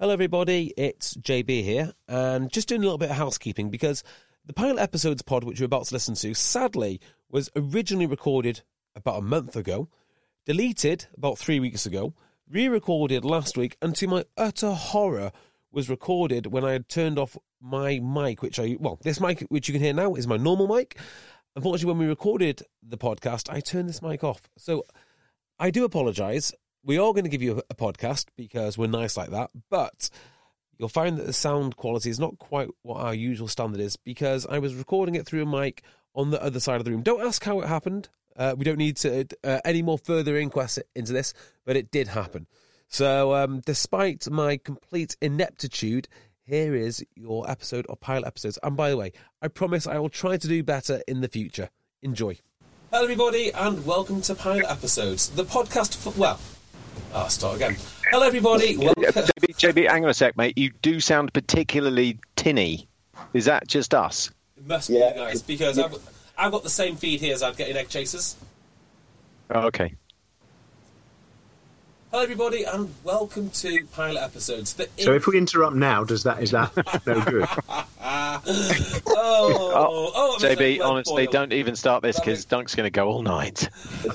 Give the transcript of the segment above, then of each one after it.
Hello, everybody. It's JB here, and just doing a little bit of housekeeping because the pilot episodes pod, which you're about to listen to, sadly was originally recorded about a month ago, deleted about three weeks ago, re recorded last week, and to my utter horror, was recorded when I had turned off my mic, which I, well, this mic, which you can hear now, is my normal mic. Unfortunately, when we recorded the podcast, I turned this mic off. So I do apologize we are going to give you a, a, podcast because we're nice like that, but you'll find that the sound quality is not quite what our usual standard is because I was recording it through a mic on the other side of the room. Don't ask how it happened. Uh, we don't need to uh, any more further inquest into this, but it did happen. So, um, despite my complete ineptitude, here is your episode of pilot episodes. And by the way, I promise I will try to do better in the future. Enjoy. Hello, everybody, and welcome to Pilot Episodes, the podcast for, well, I'll start again. Hello, everybody. JB, JB, hang on a sec, mate. You do sound particularly tinny. Is that just us? It must yeah. be, guys, because I've, I've got the same feed here as I'd get in Egg Chasers. Oh, okay. Hello, everybody, and welcome to pilot episodes. so, if we interrupt now, does that is that no good? oh, oh, oh JB, honestly, don't even start this because Dunk's going to go all night. he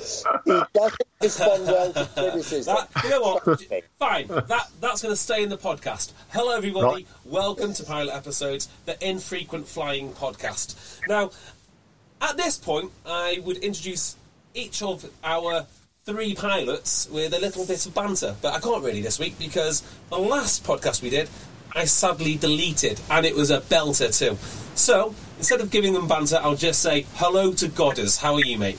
doesn't respond well to criticism. That, you know what? Fine. That that's going to stay in the podcast. Hello, everybody. Right. Welcome to pilot episodes, the infrequent flying podcast. Now, at this point, I would introduce each of our three pilots with a little bit of banter. But I can't really this week because the last podcast we did, I sadly deleted, and it was a belter too. So instead of giving them banter, I'll just say hello to Godders. How are you, mate?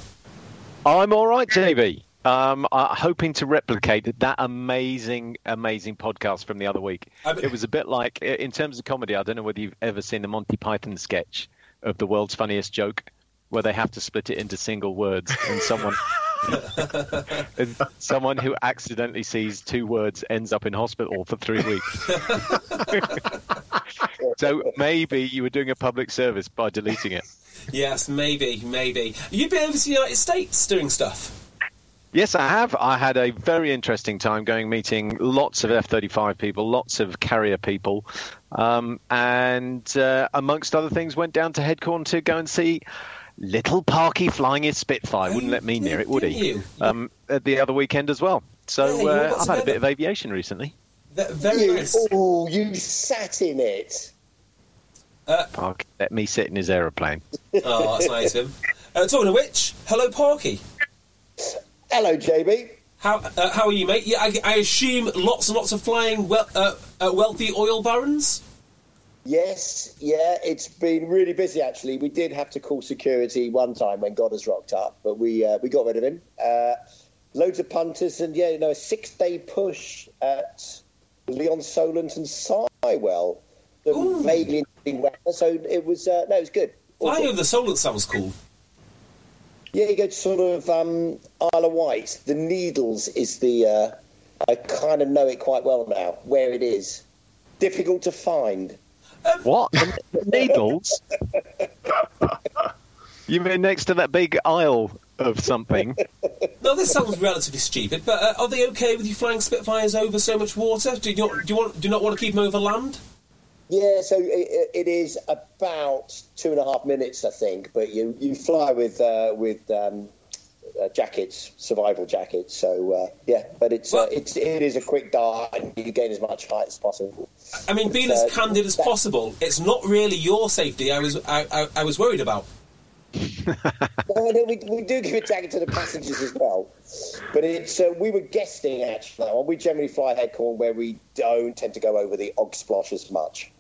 I'm all right, JB. Um, uh, hoping to replicate that amazing, amazing podcast from the other week. it was a bit like, in terms of comedy, I don't know whether you've ever seen the Monty Python sketch of the world's funniest joke, where they have to split it into single words, and someone Someone who accidentally sees two words ends up in hospital for three weeks. so maybe you were doing a public service by deleting it. Yes, maybe, maybe. You've been over to the United States doing stuff. Yes, I have. I had a very interesting time going meeting lots of F 35 people, lots of carrier people, um, and uh, amongst other things, went down to Headcorn to go and see little Parky flying his Spitfire. Wouldn't let me near it, would he? Um, at the other weekend as well. So yeah, uh, I've had a bit of aviation recently. very you, nice. Oh, you sat in it. Uh, Parky let me sit in his aeroplane. Oh, that's nice of him. Uh, talking of which, hello, Parky. Hello, JB. How uh, how are you, mate? Yeah, I, I, assume lots and lots of flying we- uh, uh, wealthy oil barons. Yes, yeah, it's been really busy actually. We did have to call security one time when Godders rocked up, but we uh, we got rid of him. Uh, loads of punters and yeah, you know, a six day push at Lee-on-Solent and Sywell. Vaguely weather, so it was uh, no, it was good. Flying over the Solent sounds cool. Yeah, you go to sort of um, Isle of Wight. The Needles is the. Uh, I kind of know it quite well now where it is. Difficult to find. What? Needles? you mean next to that big aisle of something? No, this sounds relatively stupid, but uh, are they okay with you flying Spitfires over so much water? Do you not, do you want, do you not want to keep them over land? Yeah, so it, it is about two and a half minutes, I think. But you, you fly with uh, with um, uh, jackets, survival jackets. So uh, yeah, but it's Well- uh, it's it is a quick dart, and you gain as much height as possible. I mean, being But, as uh, candid as that- possible, it's not really your safety. I was I, I, I was worried about. No, no, we, we do give a jacket to the passengers as well. But it's uh, we were guesting actually. and we generally fly head headcorn where we don't tend to go over the og splosh as much.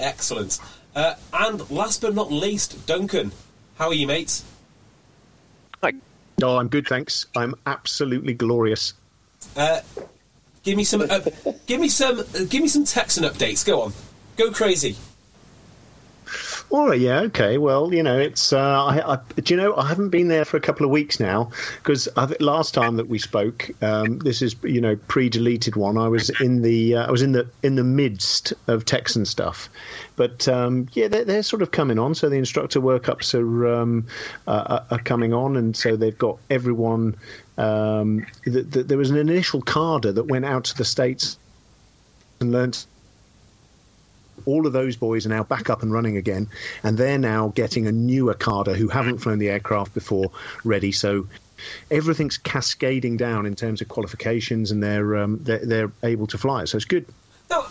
Excellent. Uh, and last but not least, Duncan, how are you, mates? Like, No, I'm good, thanks. I'm absolutely glorious. Uh, give me some. Uh, give me some. Uh, give me some Texan updates. Go on. Go crazy. All right, yeah, okay. Well, you know, it's. Uh, I, I, do you know? I haven't been there for a couple of weeks now because last time that we spoke, um, this is you know pre-deleted one. I was in the. Uh, I was in the in the midst of Texan stuff, but um, yeah, they're, they're sort of coming on. So the instructor workups are um, uh, are coming on, and so they've got everyone. Um, th- th- there was an initial cadre that went out to the states and learnt all of those boys are now back up and running again, and they're now getting a new cadre who haven't flown the aircraft before ready. So everything's cascading down in terms of qualifications, and they're um, they're, they're able to fly it. So it's good. Now,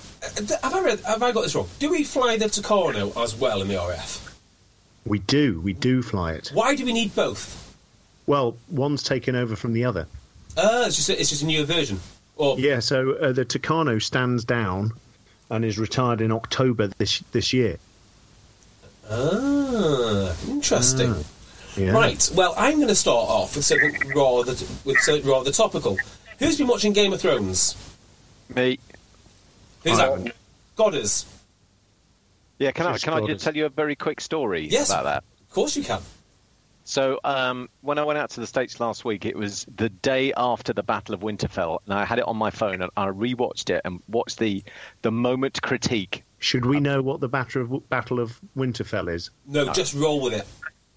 have I read? Have I got this wrong? Do we fly the Tucano as well in the RAF? We do, we do fly it. Why do we need both? Well, one's taken over from the other. Uh, it's just a, it's just a newer version. Or Yeah, so uh, the Tucano stands down and is retired in October this this year. ah, interesting. Yeah. Right. Well, I'm going to start off with something rather with something rather topical. Who's been watching Game of Thrones? me. Who's I that? haven't. Godders. Yeah, can I Just can I just it. tell you a very quick story Yes. about that? Of course you can. So um, when I went out to the states last week, it was the day after the Battle of Winterfell, and I had it on my phone, and I rewatched it and watched the the moment critique. Should we know what the Battle of Battle of Winterfell is? No, just roll with it.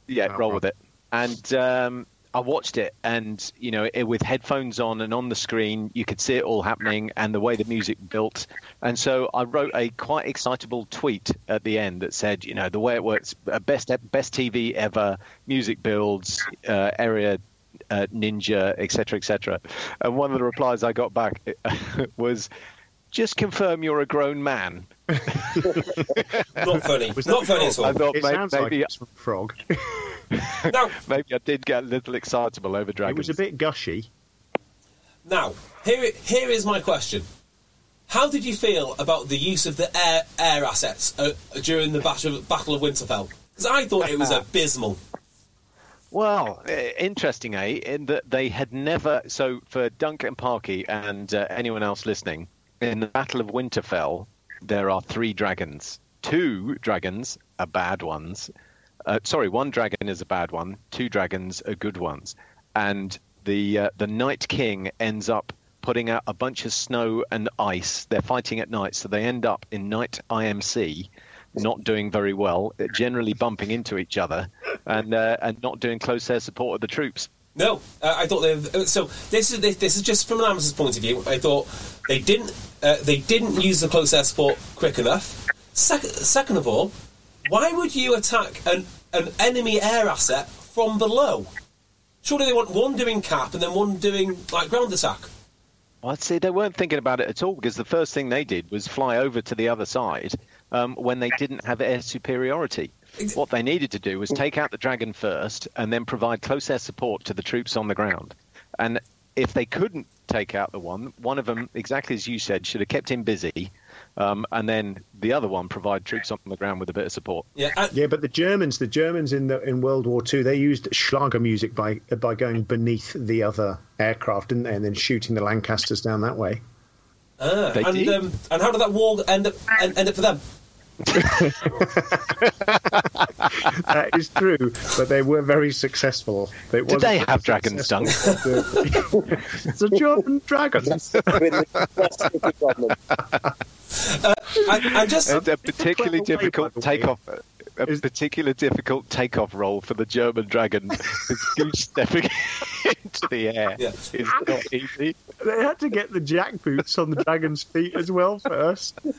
Yeah, Oh, roll right. with it. And um, I watched it, and you know, it, with headphones on and on the screen, you could see it all happening, and the way the music built. And so I wrote a quite excitable tweet at the end that said, you know, the way it works, uh, best best TV ever, music builds, uh, area uh, ninja, etc., etc. And one of the replies I got back was, "Just confirm you're a grown man." Not funny. Was Not that funny at I all. thought It may- sounds like maybe it's from Frog. Now, maybe I did get a little excitable over it was a bit gushy. now, here here is my question. How did you feel about the use of the air air assets uh, during the Battle Battle of Winterfell? Because I thought it was abysmal. Well, interesting, eh? In that they had never. So for Duncan Parky and uh, anyone else listening, in the Battle of Winterfell, there are three dragons. Two dragons are bad ones. Uh, sorry, one dragon is a bad one. Two dragons are good ones. And the uh, the Night King ends up putting out a bunch of snow and ice. They're fighting at night, so they end up in Night IMC, not doing very well, generally bumping into each other, and uh, and not doing close air support of the troops. No, uh, I thought they. So this is this, is just from an Amazon's point of view. I thought they didn't uh, they didn't use the close air support quick enough. Second, second of all, why would you attack an an enemy air asset from below? Surely they want one doing cap and then one doing like ground attack. I'd say they weren't thinking about it at all because the first thing they did was fly over to the other side um, when they didn't have air superiority. Ex- What they needed to do was take out the dragon first and then provide close air support to the troops on the ground. And if they couldn't take out the one, one of them, exactly as you said, should have kept him busy, um, and then the other one provide troops on the ground with a bit of support. Yeah, and, Yeah, but the Germans, the Germans in the in World War Two, they used Schräge Musik by by going beneath the other aircraft, didn't they, and then shooting the Lancasters down that way. ah, They and, did. um, and how did that war end up end, end up for them? That is true, but they were very successful. It Did they have dragons, Dunk? successful. it's a German dragons. With the best looking. Uh, I, I just It's a particularly clever way, difficult by the way. takeoff. Uh, a Is- particular difficult takeoff role for the German dragon. is goose stepping into the air Yeah. is not easy. They had to get the jack boots on the dragon's feet as well first.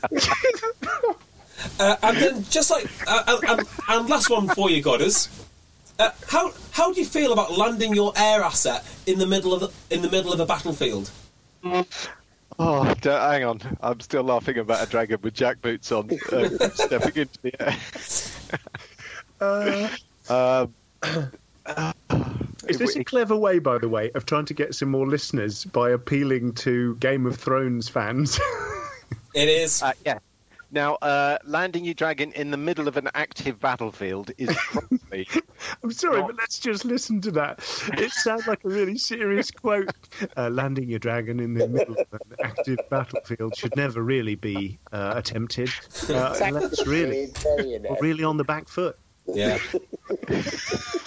Uh, and then just like uh, and, and, and last one for you, Godders. Uh, how how do you feel about landing your air asset in the middle of the, in the middle of a battlefield? Oh, hang on. I'm still laughing about a dragon with jack boots on uh, stepping into the air. um, Is this a clever way, by the way, of trying to get some more listeners by appealing to Game of Thrones fans? It is. uh, yeah. Now, uh, landing your dragon in the middle of an active battlefield is probably. I'm sorry, Not- but let's just listen to that. It sounds like a really serious quote. Uh, landing your dragon in the middle of an active battlefield should never really be uh, attempted. Uh, let's really, It's very we're inept. really on the back foot. Yeah.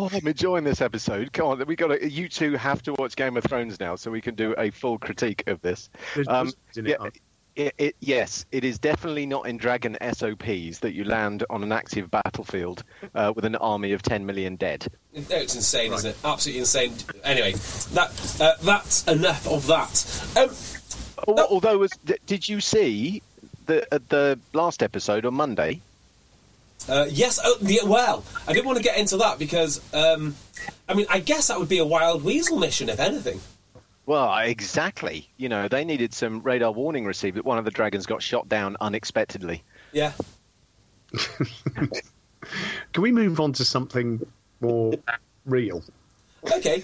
Oh, I'm enjoying this episode. Come on, we got to. You two have to watch Game of Thrones now, so we can do a full critique of this. Um, buzzwords in it, yeah, it, it, yes, it is definitely not in Dragon SOPs that you land on an active battlefield uh, with an army of 10 million dead. No, it's insane, isn't it? Absolutely insane. Anyway, that uh, that's enough of that. Um, Al- Although, was, did you see the uh, the last episode on Monday? Uh, yes, oh, yeah, well, I didn't want to get into that because, um, I mean, I guess that would be a wild weasel mission, if anything. Well, exactly. You know, they needed some radar warning received that one of the dragons got shot down unexpectedly. Yeah. Can we move on to something more real? Okay.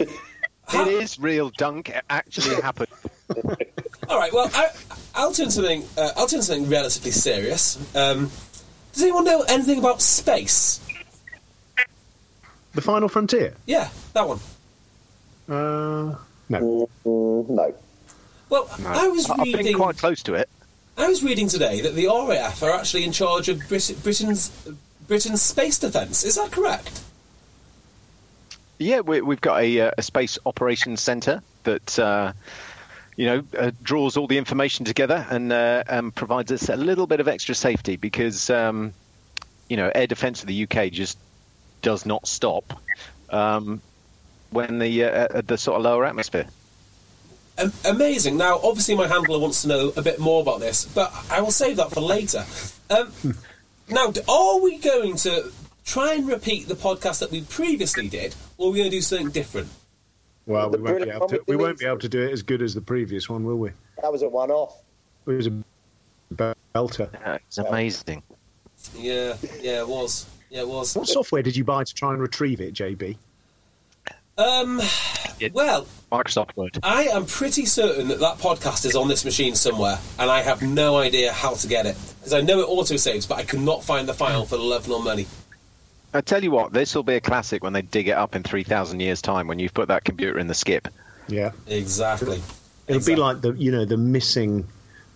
It is real, Dunk. It actually happened. All right. Well, I, I'll turn something. Uh, I'll turn something relatively serious. Um, does anyone know anything about space? The Final Frontier? Yeah, that one. Uh, no. Mm, no. Well, I was I've been reading. quite close to it. I was reading today that the RAF are actually in charge of Brit- Britain's Britain's space defence. Is that correct? Yeah, we, we've got a, uh, a space operations centre that uh, you know uh, draws all the information together and, uh, and provides us a little bit of extra safety because um, you know air defence of the UK just does not stop um, when the uh, uh, the sort of lower atmosphere. Amazing. Now, obviously, my handler wants to know a bit more about this, but I will save that for later. Um, now, are we going to try and repeat the podcast that we previously did, or are we going to do something different? Well, we won't, be able to, we won't be able to do it as good as the previous one, will we? That was a one-off. It was a belter. It's amazing. Yeah, yeah, it was. Yeah, it was. What software did you buy to try and retrieve it, JB? Um, well, Microsoft Word. I am pretty certain that that podcast is on this machine somewhere, and I have no idea how to get it because I know it autosaves, but I could not find the file for the love nor money. I tell you what, this will be a classic when they dig it up in three thousand years' time when you've put that computer in the skip. Yeah. Exactly. It'll Exactly. be like the you know the missing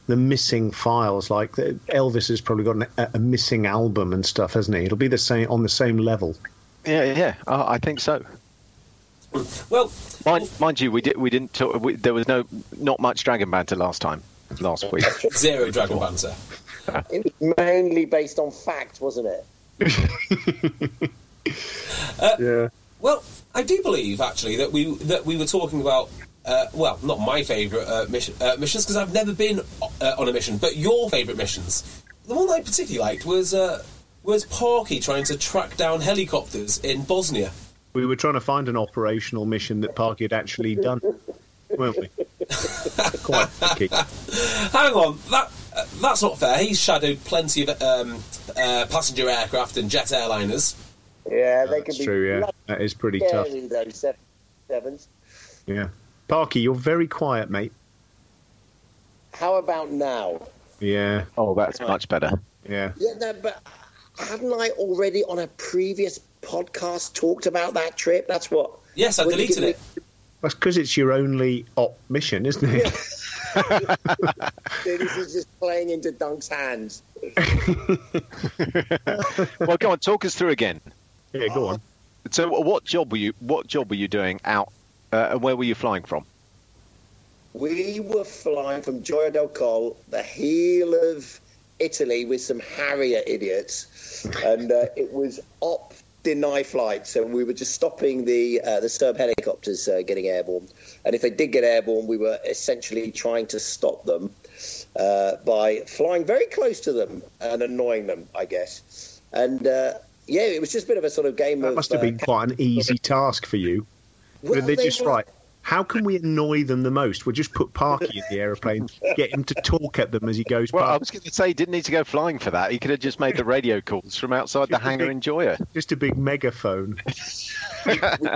the missing files. Like Elvis has probably got an, a, a missing album and stuff, hasn't he? It'll be the same on the same level. Yeah, yeah, uh, I think so. Well, Mind, mind you, we did we didn't talk, we, there was no not much dragon banter last time last week. zero dragon banter. It was mainly based on fact, wasn't it? Yeah. Well, I do believe actually that we that we were talking about. Uh, well, not my favourite uh, mission, uh, missions because I've never been uh, on a mission, but your favourite missions. The one I particularly liked was uh, was Parky trying to track down helicopters in Bosnia. We were trying to find an operational mission that Parky had actually done, weren't we? Quite picky. Hang on, that uh, that's not fair. He's shadowed plenty of um, uh, passenger aircraft and jet airliners. Yeah, they could That's be true. Yeah, that is pretty tough. those seven, sevens. Yeah. Parky, you're very quiet, mate. How about now? Yeah. Oh, that's much better. Yeah. Yeah, no, but hadn't I already on a previous podcast talked about that trip? That's what. Yes, I deleted can- it. That's because it's your only op mission, isn't it? This is just playing into Dunk's hands. Well, go on, talk us through again. yeah, go on. So, what job were you what job were you doing out, uh, and where were you flying from? We were flying from Gioia del Colle, the heel of Italy, with some Harrier idiots, and uh, it was op deny flight. So we were just stopping the uh, the Serb helicopters uh, getting airborne, and if they did get airborne, we were essentially trying to stop them uh, by flying very close to them and annoying them, I guess. And uh, yeah, it was just a bit of a sort of game That of. must have uh, been quite an easy task for you. well, They're they just were- right. How can we annoy them the most? We'll just put Parky in the aeroplane, get him to talk at them as he goes Well, I was going to say, he didn't need to go flying for that. He could have just made the radio calls from outside the Just a hangar big- enjoyer. Just a big megaphone. We did,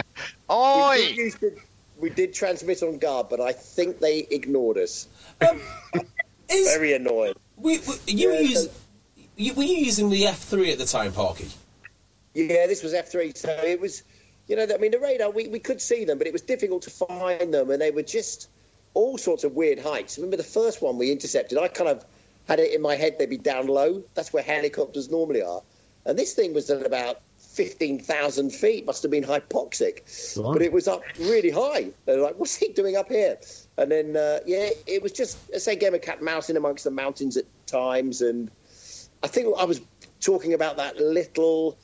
Oi! use the- we did transmit on guard, but I think they ignored us. Um, is, Very annoying. we, we, you Yeah, use, so- you, were you using the F3 at the time, Parky? Yeah, this was F3, so it was, you know, I mean, the radar, we, we could see them, but it was difficult to find them, and they were just all sorts of weird heights. Remember the first one we intercepted? I kind of had it in my head they'd be down low. That's where helicopters normally are. And this thing was at about 15,000 feet, must have been hypoxic. Right. But it was up really high. They're like, what's he doing up here? And then, uh, yeah, it was just, I say, game of cat and mouse in amongst the mountains at times. And I think I was talking about that little.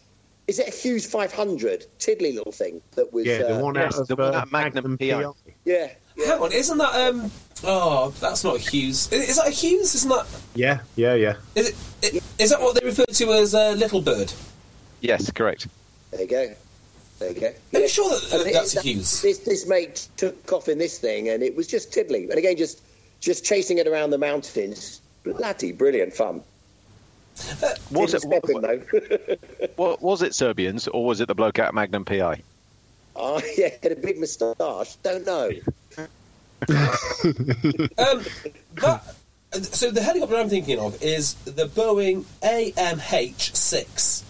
Is it a Hughes 500 tiddly little thing that was? Yeah, the uh, one yes, of the one uh, at Magnum PI. Yeah, yeah. Hang on, isn't that um? Oh, that's not a Hughes. Is, is that a Hughes? Isn't that? Yeah, yeah, yeah. Is it? i- Is that what they refer to as a little bird? Yes, correct. There you go. There you go. Are you sure that- And it- that's a Hughes? This, this mate took off in this thing, and it was just tiddly. And again, just just chasing it around the mountains. Bloody brilliant fun. Was it, Didn't step though. wa- was it Serbians or was it the bloke at Magnum PI? oh, yeah, had a big moustache. Don't know. Um, that, so the helicopter I'm thinking of is the Boeing AMH-6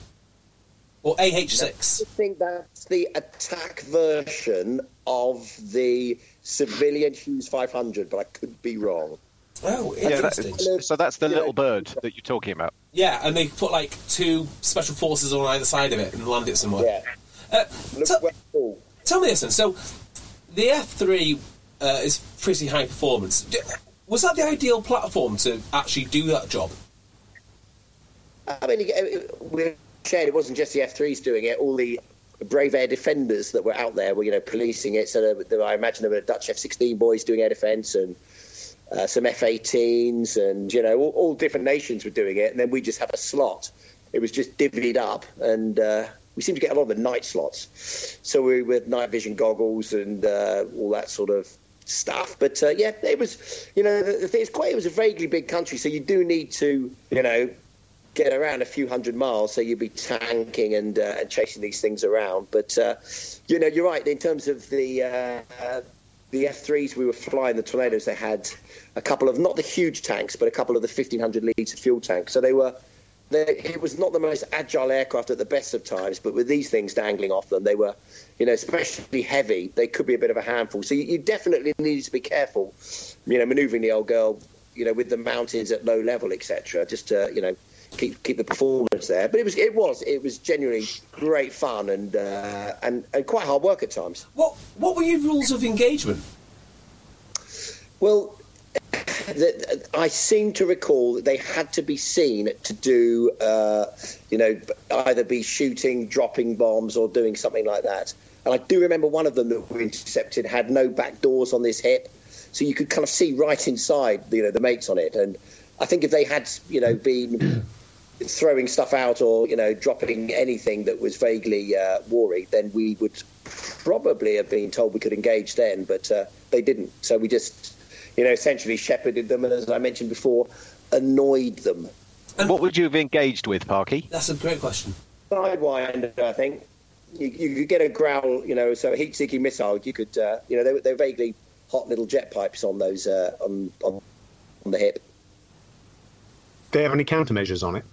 or AH-6. I think that's the attack version of the civilian Hughes 500, but I could be wrong. Oh, Yeah, that- so that's the Yeah. little bird that you're talking about. Yeah, and they put like two special forces on either side of it and land it somewhere. Yeah. Uh, tell- cool. Tell me this then. So, the F3 uh, is pretty high performance. D- Was that the ideal platform to actually do that job? I mean, it- we shared it wasn't just the F3s doing it. All the brave air defenders that were out there were, you know, policing it. So there, there, I imagine there were Dutch F-16 boys doing air defence and uh, some F-18s, and you know, all, all different nations were doing it. And then we just have a slot. It was just divvied up, and uh, we seem to get a lot of the night slots. So we with night vision goggles and uh, all that sort of stuff. But uh, yeah, it was, you know, the, the thing is quite. It was a vaguely big country, so you do need to, you know, get around a few hundred miles, so you'd be tanking and, uh, and chasing these things around. But uh, you know, you're right. In terms of the uh, uh, the F3s we were flying, the Tornadoes, they had a couple of not the huge tanks, but a couple of the 1500 litre fuel tanks. So they were. They, it was not the most agile aircraft at the best of times, but with these things dangling off them, they were, you know, especially heavy. They could be a bit of a handful. So you, you definitely needed to be careful, you know, manoeuvring the old girl, you know, with the mountains at low level, etc. Just to, you know, keep keep the performance there. But it was it was it was genuinely great fun and uh, and and quite hard work at times. What What were your rules of engagement? Well, the, I seem to recall that they had to be seen to do, uh, you know, either be shooting, dropping bombs, or doing something like that. And I do remember one of them that we intercepted had no back doors on this hip, so you could kind of see right inside, you know, the mates on it. And I think if they had, you know, been throwing stuff out or you know dropping anything that was vaguely uh, wary, then we would probably have been told we could engage then, but uh, they didn't. So we just, you know, essentially shepherded them, and as I mentioned before, annoyed them. What would you have engaged with, Parky? That's a great question. Sidewinder, I think. You, you could get a growl, you know, so a heat-seeking missile. You could, uh, you know, they're, they're vaguely hot little jet pipes on those uh, on, on on the hip. Do they have any countermeasures on it?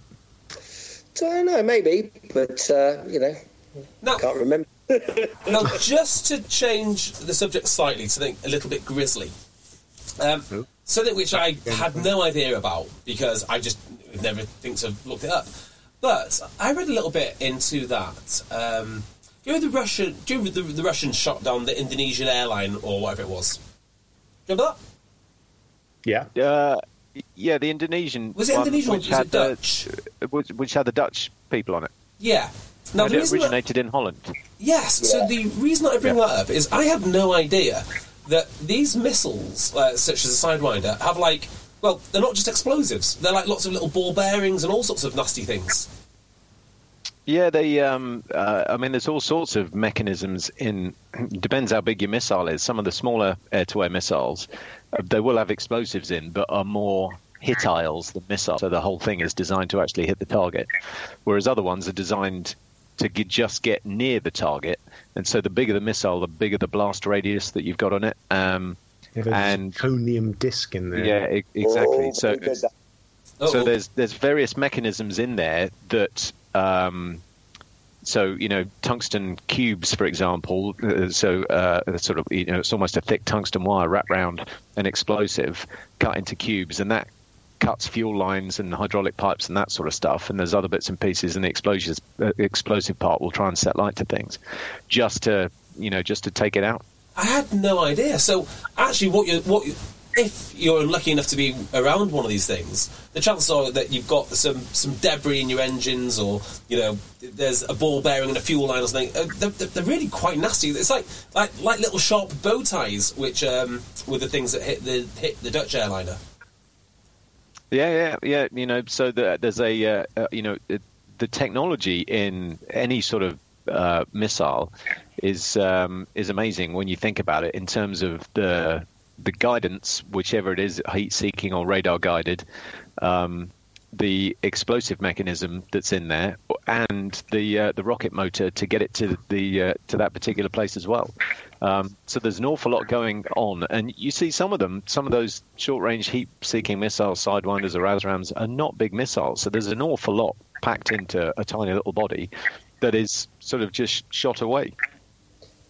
I don't know, maybe, but uh, you know, Now, can't remember. now, just to change the subject slightly to think a little bit grisly, um, something which I had no idea about because I just never think to have looked it up. But I read a little bit into that. Um, do you know the Russian? Do you remember the, the Russians shot down the Indonesian airline or whatever it was? Do you remember that? Yeah. Uh, yeah, the Indonesian. Was it one, Indonesian or which had the- Dutch? which, which had the Dutch people on it. Yeah. Now and the it reason that- originated in Holland. Yes. So the reason I bring that up is I had no idea that these missiles, uh, such as a Sidewinder, have like well, they're not just explosives. They're like lots of little ball bearings and all sorts of nasty things. Yeah, they. Um, uh, I mean, there's all sorts of mechanisms in. Depends how big your missile is. Some of the smaller air-to-air missiles, they will have explosives in, but are more hitiles than missiles. So the whole thing is designed to actually hit the target, whereas other ones are designed to get, just get near the target. And so the bigger the missile, the bigger the blast radius that you've got on it. Um, and zirconium disc in there. Yeah, e- exactly. Oh, so, so Oh, there's there's various mechanisms in there that. Um, so you know, tungsten cubes, for example. Uh, so uh, sort of you know, it's almost a thick tungsten wire wrapped around an explosive, cut into cubes, and that cuts fuel lines and hydraulic pipes and that sort of stuff. And there's other bits and pieces, and the explosives, uh, explosive part will try and set light to things, just to you know, just to take it out. I had no idea. So actually, what you what you, if you're lucky enough to be around one of these things, the chances are that you've got some some debris in your engines, or you know, there's a ball bearing in a fuel line or something. Uh, they're, they're- they're really quite nasty. It's like like like little sharp bow ties, which um, were the things that hit the hit the Dutch airliner. Yeah, yeah, yeah. You know, so the, there's a, uh, uh, you know, the technology in any sort of uh, missile is um, is amazing when you think about it in terms of the the guidance, whichever it is, heat seeking or radar guided, um, the explosive mechanism that's in there, and the uh, the rocket motor to get it to the uh, to that particular place as well. Um, so there's an awful lot going on, and you see some of them, some of those short-range heat-seeking missiles, sidewinders or ASRAAMs, are not big missiles. So there's an awful lot packed into a tiny little body that is sort of just shot away.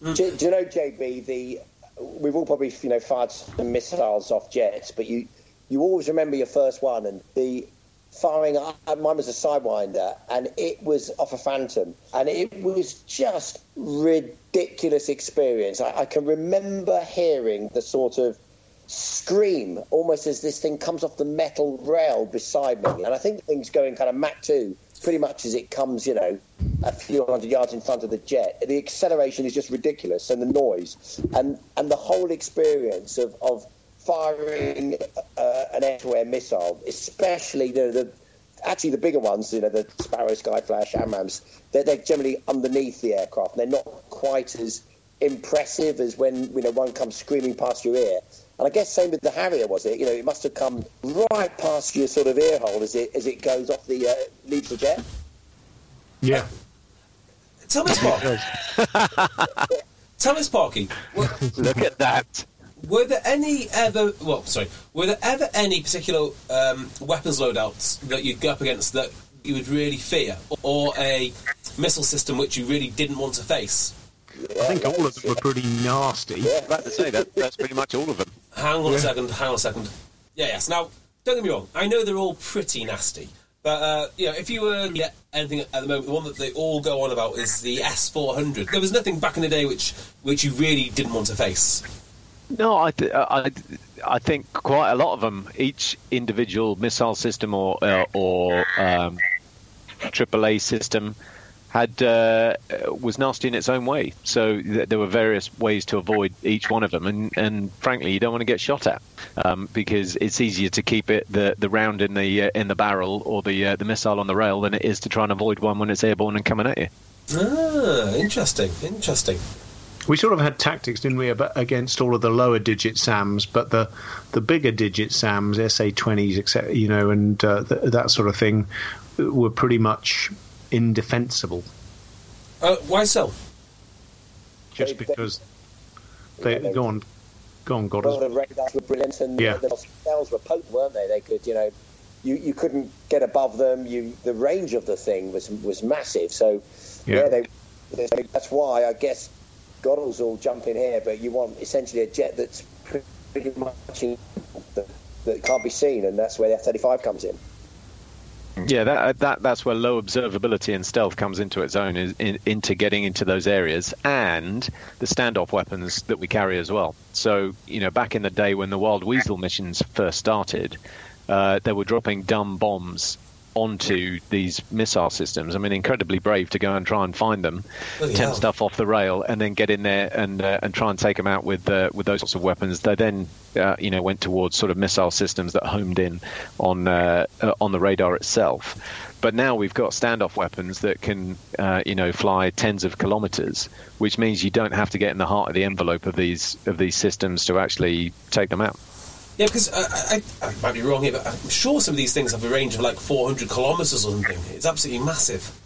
Do, do you know, JB? The we've all probably you know fired some missiles off jets, but you you always remember your first one and the firing. uh, Mine was a sidewinder, and it was off a Phantom, and it was just ridiculous experience. I, I can remember hearing the sort of scream almost as this thing comes off the metal rail beside me, and I think the thing's going kind of Mach two, pretty much as it comes, you know, a few hundred yards in front of the jet. The acceleration is just ridiculous, and the noise, and and the whole experience of of firing uh, an air-to-air missile, especially the, the actually the bigger ones, you know, the Sparrow, Skyflash, AMRAAMs, they're, they're generally underneath the aircraft. They're not quite as impressive as when you know one comes screaming past your ear. And I guess same with the Harrier, was it? You know, it must have come right past your sort of ear hole as it as it goes off the uh, leaves the jet. Yeah. Tell me, Sparky. Tell me, Sparky. Look at that. were there any ever? Well, sorry. Were there ever any particular um, weapons loadouts that you'd go up against that you would really fear, or a missile system which you really didn't want to face? I think all of them were pretty nasty. I was about to say that that's pretty much all of them. Hang on a second. Hang on a second. Yeah, yes. Now, don't get me wrong. I know they're all pretty nasty, but uh, you know, if you were to get anything at the moment, the one that they all go on about is the S four hundred. There was nothing back in the day which which you really didn't want to face. No, I, th- I, I think quite a lot of them. Each individual missile system or uh, or um, AAA system had uh, was nasty in its own way. So th- there were various ways to avoid each one of them, and, and frankly, you don't want to get shot at um, because it's easier to keep it the, the round in the uh, in the barrel or the uh, the missile on the rail than it is to try and avoid one when it's airborne and coming at you. Ah, interesting. Interesting. We sort of had tactics, didn't we, ab- against all of the lower digit SAMs, but the the bigger digit SAMs, SA20s, etc., you know, and uh, th- that sort of thing, were pretty much indefensible, Uh, why so? just They- they- because they Yeah, they- go on, go on, God. Well, the radars were brilliant, and Yeah. the cells were potent, weren't they? They could, you know, you, you couldn't get above them. You the range of the thing was was massive. So Yeah. yeah, they, they, that's why I guess Godders all jump in here. But you want essentially a jet that's pretty much in, that, that can't be seen, and that's where the F thirty five comes in. Yeah, that, that that's where low observability and stealth comes into its own, is in, into getting into those areas, and the standoff weapons that we carry as well. So, you know, back in the day when the Wild Weasel missions first started, uh, they were dropping dumb bombs onto these missile systems. I mean, incredibly brave to go and try and find them, Bloody tempt hell. stuff off the rail, and then get in there and uh, and try and take them out with uh, with those sorts of weapons. They then, uh, you know, went towards sort of missile systems that homed in on uh, uh, on the radar itself. But now we've got standoff weapons that can, uh, you know, fly tens of kilometres, which means you don't have to get in the heart of the envelope of these of these systems to actually take them out. Yeah, because I, I, I might be wrong here, but I'm sure some of these things have a range of like 400 kilometres or something. It's absolutely massive.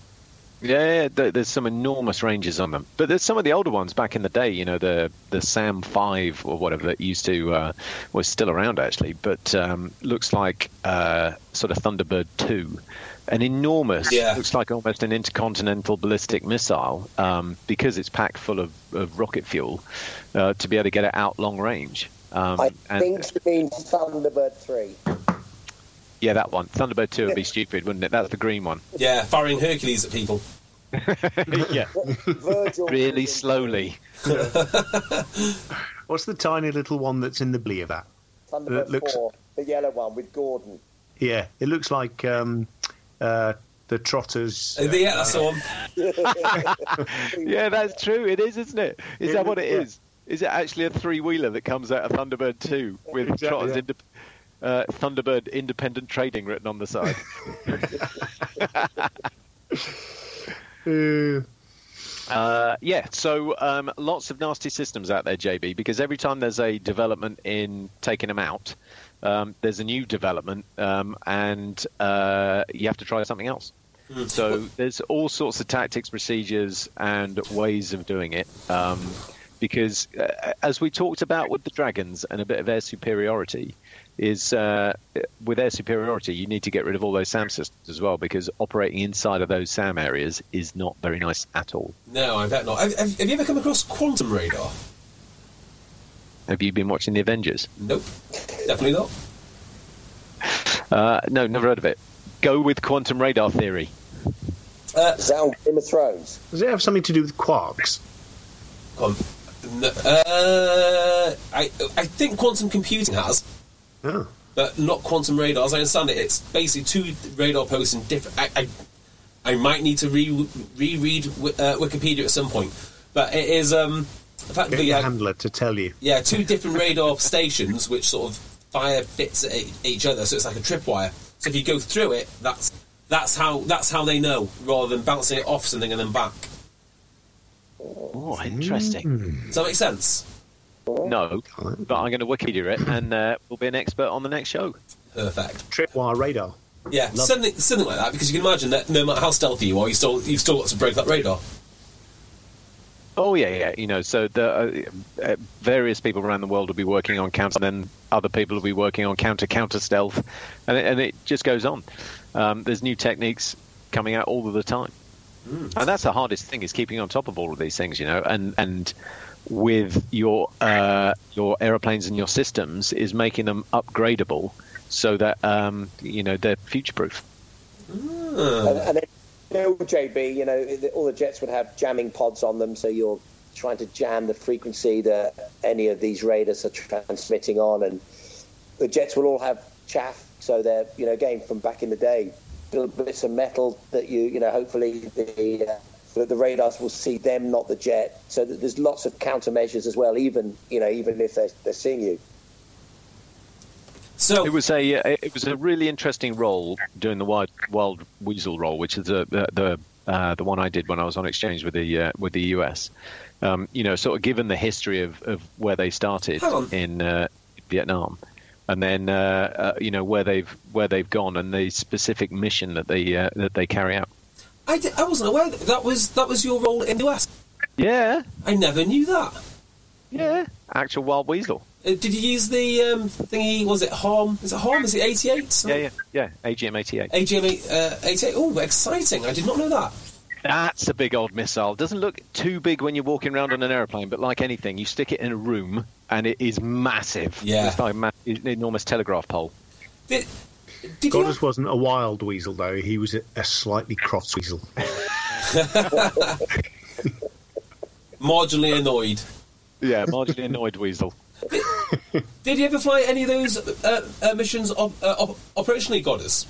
Yeah, th- there's some enormous ranges on them, but there's some of the older ones back in the day. You know, the the SAM Five or whatever that used to uh, was still around actually, but um, looks like uh, sort of Thunderbird Two, an enormous, Yeah. looks like almost an intercontinental ballistic missile um, because it's packed full of, of rocket fuel uh, to be able to get it out long range. Um, I and- think it means Thunderbird 3. yeah, that one Thunderbird Two would be stupid, wouldn't it? That's the green one. Yeah, firing Hercules at people. yeah, Virgil really slowly. What's the tiny little one that's in the belly of that? Thunderbird It looks- 4, the yellow one with Gordon. Yeah, it looks like um, uh, the Trotters. Uh, yeah, that's the one. Yeah, that's true. It is, isn't it? Is It that what it yeah. is? Is it actually a three wheeler that comes out of Thunderbird 2 with Exactly, Trotter's yeah. inde- uh, Thunderbird Independent Trading written on the side? Uh, uh, yeah, so um, lots of nasty systems out there, JB, because every time there's a development in taking them out, um, there's a new development, um, and uh, you have to try something else. So there's all sorts of tactics, procedures, and ways of doing it. Because uh, as we talked about with the dragons and a bit of air superiority, is uh, with air superiority you need to get rid of all those SAM systems as well because operating inside of those SAM areas is not very nice at all. No, I bet not. Have, have, have you ever come across quantum radar? Have you been watching the Avengers? Nope, definitely not. Uh, no, never heard of it. Go with quantum radar theory. Is that on Game of Thrones? does it have something to do with quarks? Con- no, uh, I, I think quantum computing has, Oh. but not quantum radar. As I understand it, it's basically two radar posts in different. I, I, I might need to re- reread uh, Wikipedia at some point, but it is um, effectively your uh, handler to tell you. yeah two different radar stations which sort of fire bits at each other, so it's like a tripwire. So if you go through it, that's that's how that's how they know, rather than bouncing it off something and then back. Oh, interesting. Does that make sense? No, but I'm going to Wikipedia it and uh, we'll be an expert on the next show. Perfect. Tripwire radar. Yeah, something something like that because you can imagine that no matter how stealthy you are, you still you've still got to break that radar. Oh yeah, yeah. You know, so the uh, uh, various people around the world will be working on counter, and then other people will be working on counter counter stealth, and it, and it just goes on. Um, there's new techniques coming out all of the time, and that's the hardest thing is keeping on top of all of these things. You know, and and with your uh, your aeroplanes and your systems is making them upgradable so that um, you know they're future proof. And, and then, you know, JB, you know, all the jets would have jamming pods on them, so you're trying to jam the frequency that any of these radars are transmitting on, and the jets will all have chaff, so they're, you know, again from back in the day, little bits of metal that you, you know, hopefully the uh, the, the radars will see them, not the jet. So that there's lots of countermeasures as well, even you know, even if they're, they're seeing you. So It was a uh, it was a really interesting role doing the wild, wild weasel role, which is the the the, uh, the one I did when I was on exchange with the uh, with the US. Um, you know, sort of given the history of, of where they started in uh, Vietnam, and then uh, uh, you know where they've where they've gone and the specific mission that they uh, that they carry out. I, wasn't aware that, that was that was your role in the US. Yeah, I never knew that. yeah, actual wild weasel. Uh, did you use the um, thingy? Was it HARM? Is it HARM? Is it eighty eight? Yeah, yeah, yeah. AGM eighty eight. AGM uh, eighty eight. Oh, exciting! I did not know that. That's a big old missile. Doesn't look too big when you're walking around on an airplane, but like anything, you stick it in a room and it is massive. Yeah. It's like a ma- an enormous telegraph pole. Did, did you? Godders wasn't a wild weasel though; he was a, a slightly cross weasel. marginally annoyed. Yeah, marginally annoyed weasel. Did you ever fly any of those uh, uh, missions op- uh, op- operationally, Godders?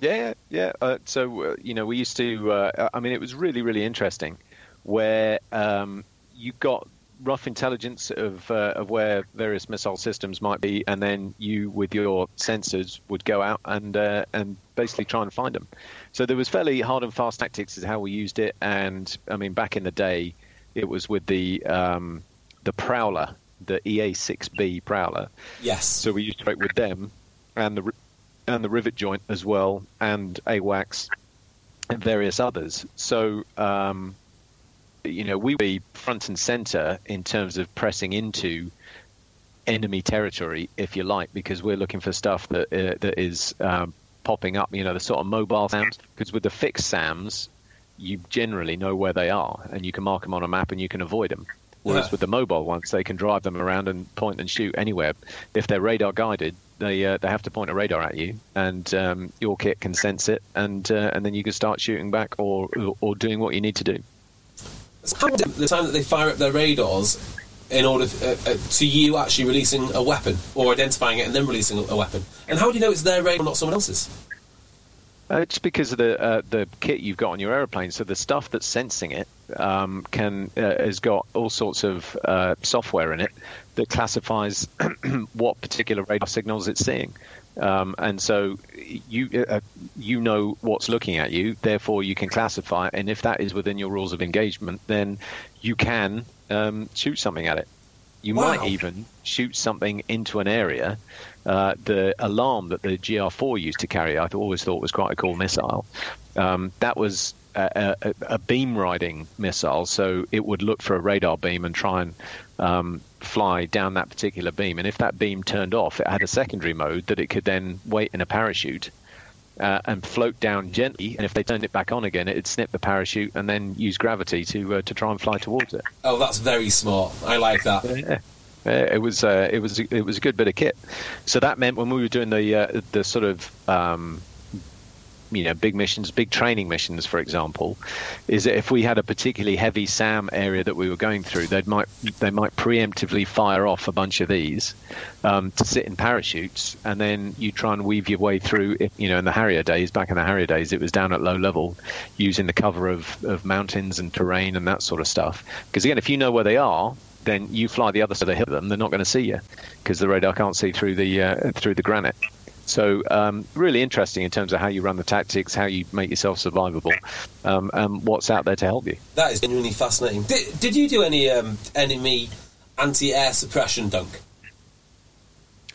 Yeah, yeah. Uh, so uh, you know, we used to. Uh, I mean, it was really, really interesting, where um, you got rough intelligence of uh, of where various missile systems might be, and then you, with your sensors, would go out and uh, and basically try and find them. So there was fairly hard and fast tactics is how we used it, and I mean, back in the day, it was with the um, the Prowler, the EA6B Prowler. Yes. So we used to work with them, and the and the rivet joint as well, and AWACS and various others. So um, you know, we be front and center in terms of pressing into enemy territory, if you like, because we're looking for stuff that uh, that is um, popping up. You know, the sort of mobile SAMs. Because with the fixed SAMs, you generally know where they are, and you can mark them on a map, and you can avoid them. Whereas Yeah. with the mobile ones, they can drive them around and point and shoot anywhere. If they're radar guided, they uh, they have to point a radar at you, and um, your kit can sense it, and uh, and then you can start shooting back or or doing what you need to do. The time that they fire up their radars in order uh, uh, to you actually releasing a weapon or identifying it and then releasing a weapon? And how do you know it's their radar, not someone else's? Uh, just because of the uh, the kit you've got on your aeroplane, so the stuff that's sensing it um, can uh, has got all sorts of uh, software in it that classifies what particular radar signals it's seeing, um, and so you uh, you know what's looking at you. Therefore, you can classify, it, and if that is within your rules of engagement, then you can um, shoot something at it. You Wow. might even shoot something into an area. Uh, the alarm that the GR4 used to carry, I always thought was quite a cool missile. Um, that was a, a, a beam riding missile, so it would look for a radar beam and try and um, fly down that particular beam. And if that beam turned off, it had a secondary mode that it could then wait in a parachute uh, and float down gently. And if they turned it back on again, it'd snip the parachute and then use gravity to uh, to try and fly towards it. Oh, that's very smart. I like that. Yeah. It was uh, it was it was a good bit of kit. So that meant when we were doing the uh, the sort of um, you know big missions, big training missions, for example, is that if we had a particularly heavy SAM area that we were going through, they might they might preemptively fire off a bunch of these um, to sit in parachutes, and then you try and weave your way through. You know, in the Harrier days, back in the Harrier days, it was down at low level, using the cover of of mountains and terrain and that sort of stuff. Because again, if you know where they are, then you fly the other side of the hill. Them, they're not going to see you because the radar can't see through the uh, through the granite. So um, really interesting in terms of how you run the tactics, how you make yourself survivable, um, and what's out there to help you. That is genuinely fascinating. Did, did you do any um, enemy anti-air suppression dunk?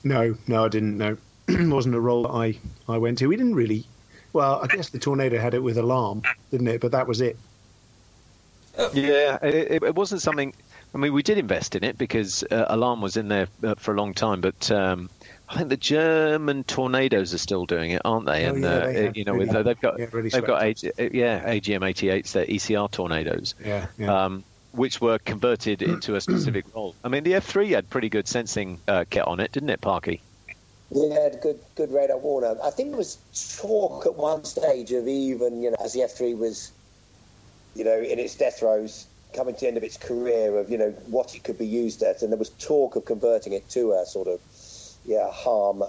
No, no, I didn't. No, wasn't a role that I I went to. We didn't really. Well, I guess the tornado had it with alarm, didn't it? But that was it. Yeah, it, it- it wasn't something. I mean, we did invest in it because uh, Alarm was in there uh, for a long time, but um, I think the German tornadoes are still doing it, aren't they? Oh, and yeah, uh, they have you know, really- with, they've got yeah, really they've got AG, yeah AGM 88s, they're ECR tornadoes. Yeah, yeah. Um, which were converted into a specific role. I mean, the F3 had pretty good sensing uh, kit on it, didn't it, Parky? Yeah, good, good radar warner. I think there was talk at one stage of even, you know, as the F3 was, you know, in its death throes, coming to the end of its career, of you know what it could be used at, and there was talk of converting it to a sort of, yeah, harm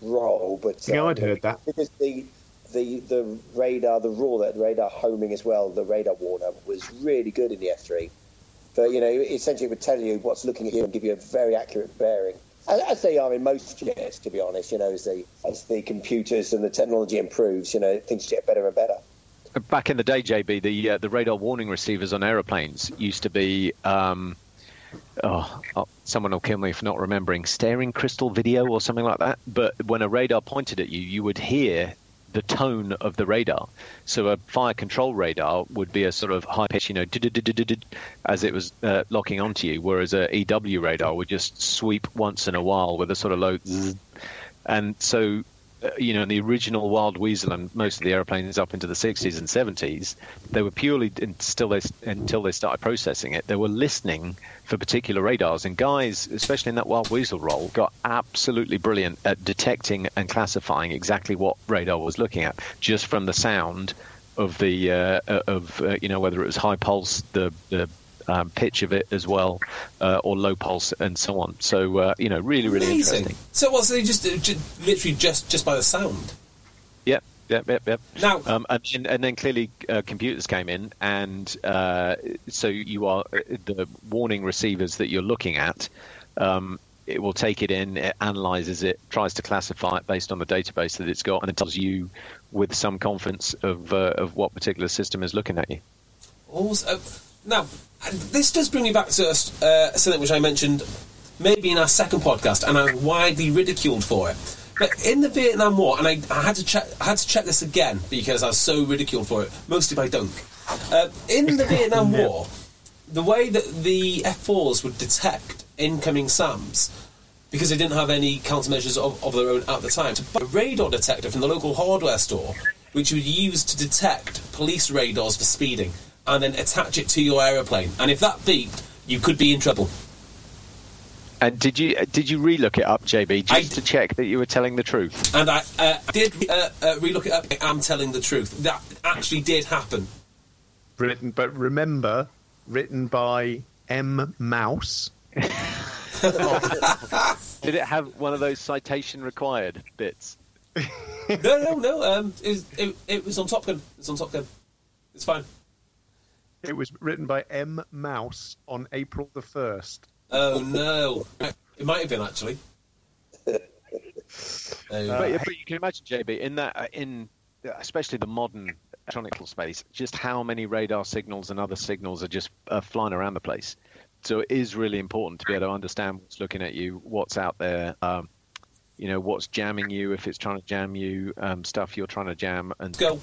role. But Yeah, uh, I'd heard that. because the the the radar, the raw that radar homing as well, the radar warner was really good in the F3. But you know, essentially, it would tell you what's looking at you and give you a very accurate bearing, as, as they are in most jets, to be honest. You know, as the as the computers and the technology improves, you know, things get better and better. Back in the day, JB, the uh, the radar warning receivers on aeroplanes used to be. Um, oh, oh, someone will kill me for not remembering staring crystal video or something like that. But when a radar pointed at you, you would hear the tone of the radar. So a fire control radar would be a sort of high pitch, you know, as it was uh, locking onto you, whereas a EW radar would just sweep once in a while with a sort of low. zzz. And so you know, in the original Wild Weasel and most of the airplanes up into the 60s and 70s, they were purely until they until they started processing it. They were listening for particular radars, and guys, especially in that Wild Weasel role, got absolutely brilliant at detecting and classifying exactly what radar was looking at just from the sound of the uh, of uh, you know whether it was high pulse, the the um, pitch of it as well, uh, or low pulse, and so on. So uh, you know, really, really Amazing. interesting. So, what? So they just, uh, ju- literally just just by the sound. Yep. Yep, yep, yep. Now- um, and, and, and then clearly uh, computers came in, and uh, so you are uh, the warning receivers that you're looking at. Um, it will take it in, it analyzes it, tries to classify it based on the database that it's got, and it tells you with some confidence of uh, of what particular system is looking at you. Also, now, this does bring me back to uh, something which I mentioned maybe in our second podcast, and I was widely ridiculed for it. But in the Vietnam War, and I, I had to check, I had to check this again because I was so ridiculed for it, mostly by Dunk. Uh, in the Vietnam War, the way that the F4s would detect incoming SAMs, because they didn't have any countermeasures of, of their own at the time, to buy a radar detector from the local hardware store, which you would use to detect police radars for speeding, and then attach it to your aeroplane. And if that beeped, you could be in trouble. And did you did you relook it up, JB, I- just to check that you were telling the truth? And I uh, did uh, uh, relook it up. I am telling the truth. That actually did happen. Written, but remember, written by M. Mouse. Did it have one of those citation required bits? no, no, no. Um, it, was, it, it was on Top Gun. It's on Top Gun. It's fine. It was written by M. Mouse on April the first. Oh no, it might have been actually. Oh, but, but you can imagine, JB, in that, uh, in uh, especially the modern electronic space, just how many radar signals and other signals are just uh, flying around the place. So it is really important to be able to understand what's looking at you, what's out there, um, you know, what's jamming you if it's trying to jam you, um, stuff you're trying to jam, and Go.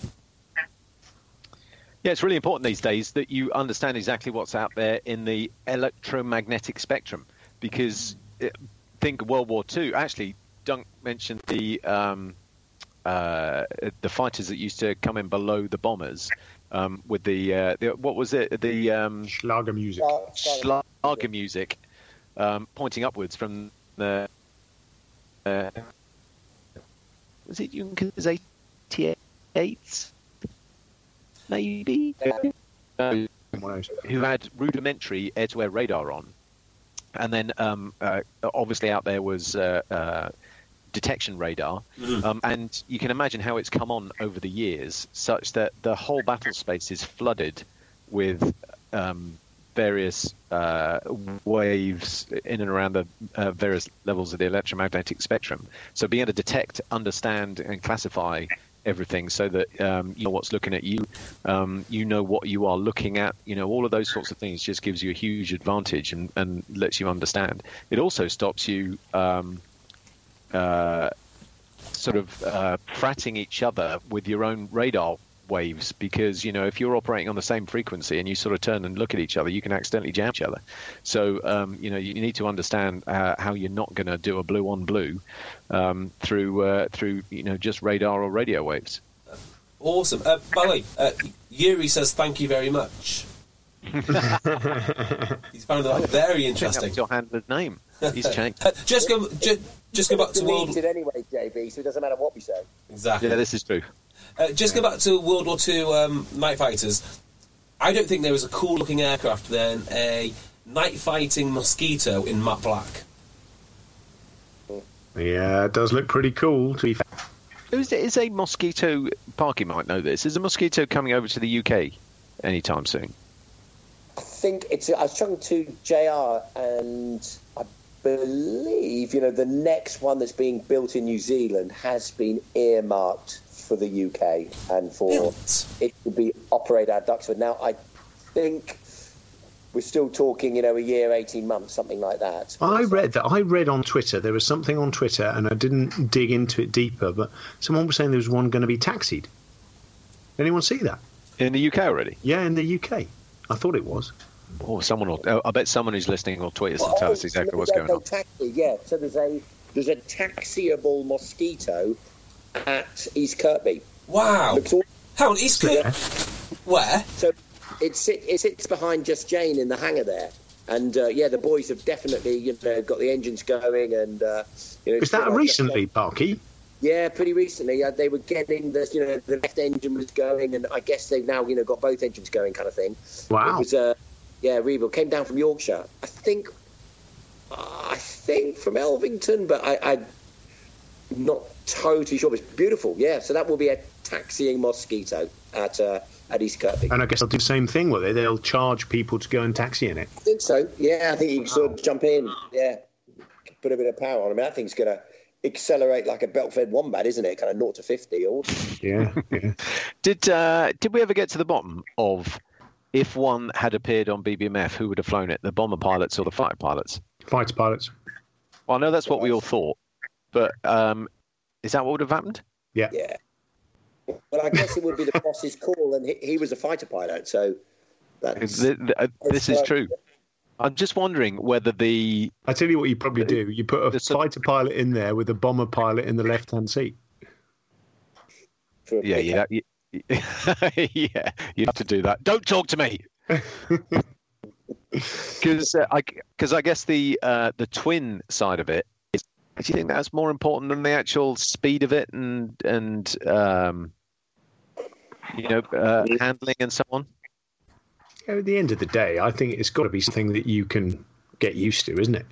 Yeah, it's really important these days that you understand exactly what's out there in the electromagnetic spectrum, because it, think of World War II. Actually, Dunk mentioned the um, uh, the fighters that used to come in below the bombers um, with the, uh, the what was it the um, Schräge Musik. Schräge Musik um, pointing upwards from the uh, was it Junkers 88 maybe One of those. who had rudimentary air-to-air radar on, and then um, uh, obviously out there was uh, uh, detection radar, um, and you can imagine how it's come on over the years, such that the whole battle space is flooded with um, various uh, waves in and around the uh, various levels of the electromagnetic spectrum. So being able to detect, understand, and classify everything so that um, you know what's looking at you, um, you know what you are looking at, you know all of those sorts of things just gives you a huge advantage and, and lets you understand. It also stops you um, uh, sort of uh, fratting each other with your own radar waves because you know if you're operating on the same frequency and you sort of turn and look at each other you can accidentally jam each other so um, you know you need to understand uh, how you're not going to do a blue on blue um, through uh, through you know just radar or radio waves Awesome. Uh, by the way, uh, Yuri says thank you very much. He's found that very interesting. out your handler's name he's changed Uh, just go, just, just go back to World. deleted anyway, JB, so it doesn't matter what we say. Exactly. yeah this is true Uh, just go back to World War Two um, night fighters. I don't think there was a cool looking aircraft than a night fighting mosquito in matte black. Yeah, it does look pretty cool. To be fair. is, is a mosquito Parky might know this is a mosquito coming over to the UK anytime soon I think it's. I was talking to JR, and I believe you know the next one that's being built in New Zealand has been earmarked for the UK and for Built? it to be operated at Duxford. Now I think we're still talking, you know, a year, eighteen months, something like that. I read that. I read on Twitter there was something on Twitter, and I didn't dig into it deeper. But someone was saying there was one going to be taxied. Anyone see that? in the UK already Yeah, in the UK. I thought it was. oh someone will oh, I bet someone who's listening will tweet us and tell Oh, us exactly so what's there's going no on Taxi, yeah, so there's a there's a taxiable mosquito at East Kirkby. Wow. Looks all- Hang on, East Yeah. Where? So it, sit, it sits behind Just Jane in the hangar there. And uh, yeah, the boys have definitely you know got the engines going, and uh, you know. Was that it's- recently, Parky? Yeah, pretty recently. Uh, they were getting the you know the left engine was going, and I guess they've now you know got both engines going, kind of thing. Wow. It was uh, yeah, rebuild came down from Yorkshire. I think, I think from Elvington, but I, I not totally sure, it's beautiful. Yeah, so that will be a taxiing mosquito at uh, at East Kirkby. And I guess they'll do the same thing, will they? They'll charge people to go and taxi in it. I think so. Yeah, I think you can sort of jump in. Yeah, put a bit of power on. I mean, that thing's gonna accelerate like a belt-fed wombat, isn't it? Kind of naught to fifty. Awesome. Yeah, yeah. Did uh, did we ever get to the bottom of if one had appeared on BBMF, who would have flown it? The bomber pilots or the fighter pilots? Fighter pilots. Well, I know that's what we all thought, but um, is that what would have happened? Yeah. Yeah. Well, I guess it would be the boss's call, and he, he was a fighter pilot, so that's. Th- th- uh, This is true. I'm just wondering whether the I tell you what, you probably do. You put a The fighter pilot in there with a bomber pilot in the left-hand seat. yeah yeah yeah yeah you have to do that. Don't talk to me. Because uh, I because I guess the uh, the twin side of it is. Do you think that's more important than the actual speed of it and and um, you know uh, handling and so on? At the end of the day, I think it's got to be something that you can get used to, isn't it?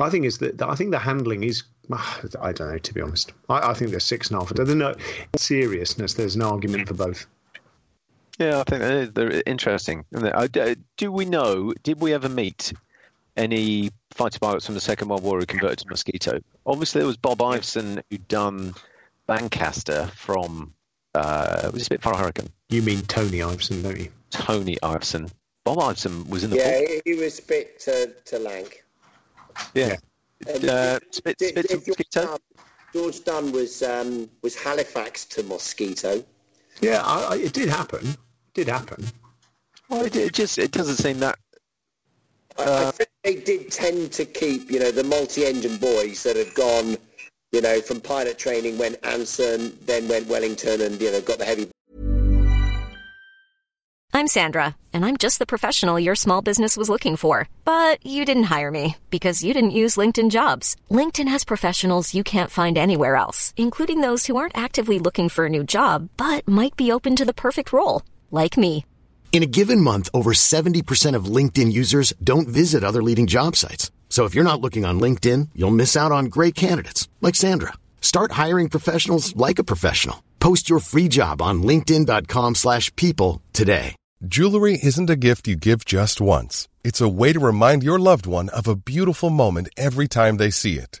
I think is that I think the handling is. I don't know, to be honest. I, I think there's six and a half. There's no in seriousness. There's an argument for both. Yeah, I think they're, they're interesting. And they- I- uh, Do we know? Did we ever meet any fighter pilots from the Second World War who converted to Mosquito? Obviously, there was Bob Iveson who'd done Lancaster from uh, was it Spitfire Hurricane? You mean Tony Iveson, don't you? Tony Iveson. Bob Iveson was in the Yeah, book. he, he was spit to, to Lank. Yeah. And Uh, Spit- if- Spit to Mosquito? Dunn- George Dunn was um, was Halifax to Mosquito. Yeah, I, I, it did happen. It did happen. Well, it, it just it doesn't seem that. Uh, I think they did tend to keep, you know, the multi-engine boys that had gone, you know, from pilot training went Anson, then went Wellington, and you know got the heavy I'm Sandra, and I'm just the professional your small business was looking for. But you didn't hire me because you didn't use LinkedIn jobs. LinkedIn has professionals you can't find anywhere else, including those who aren't actively looking for a new job but might be open to the perfect role, like me. In a given month, over 70% of LinkedIn users don't visit other leading job sites. So if you're not looking on LinkedIn, you'll miss out on great candidates like Sandra. Start hiring professionals like a professional. Post your free job on linkedin.com/people today. Jewelry isn't a gift you give just once. It's a way to remind your loved one of a beautiful moment every time they see it.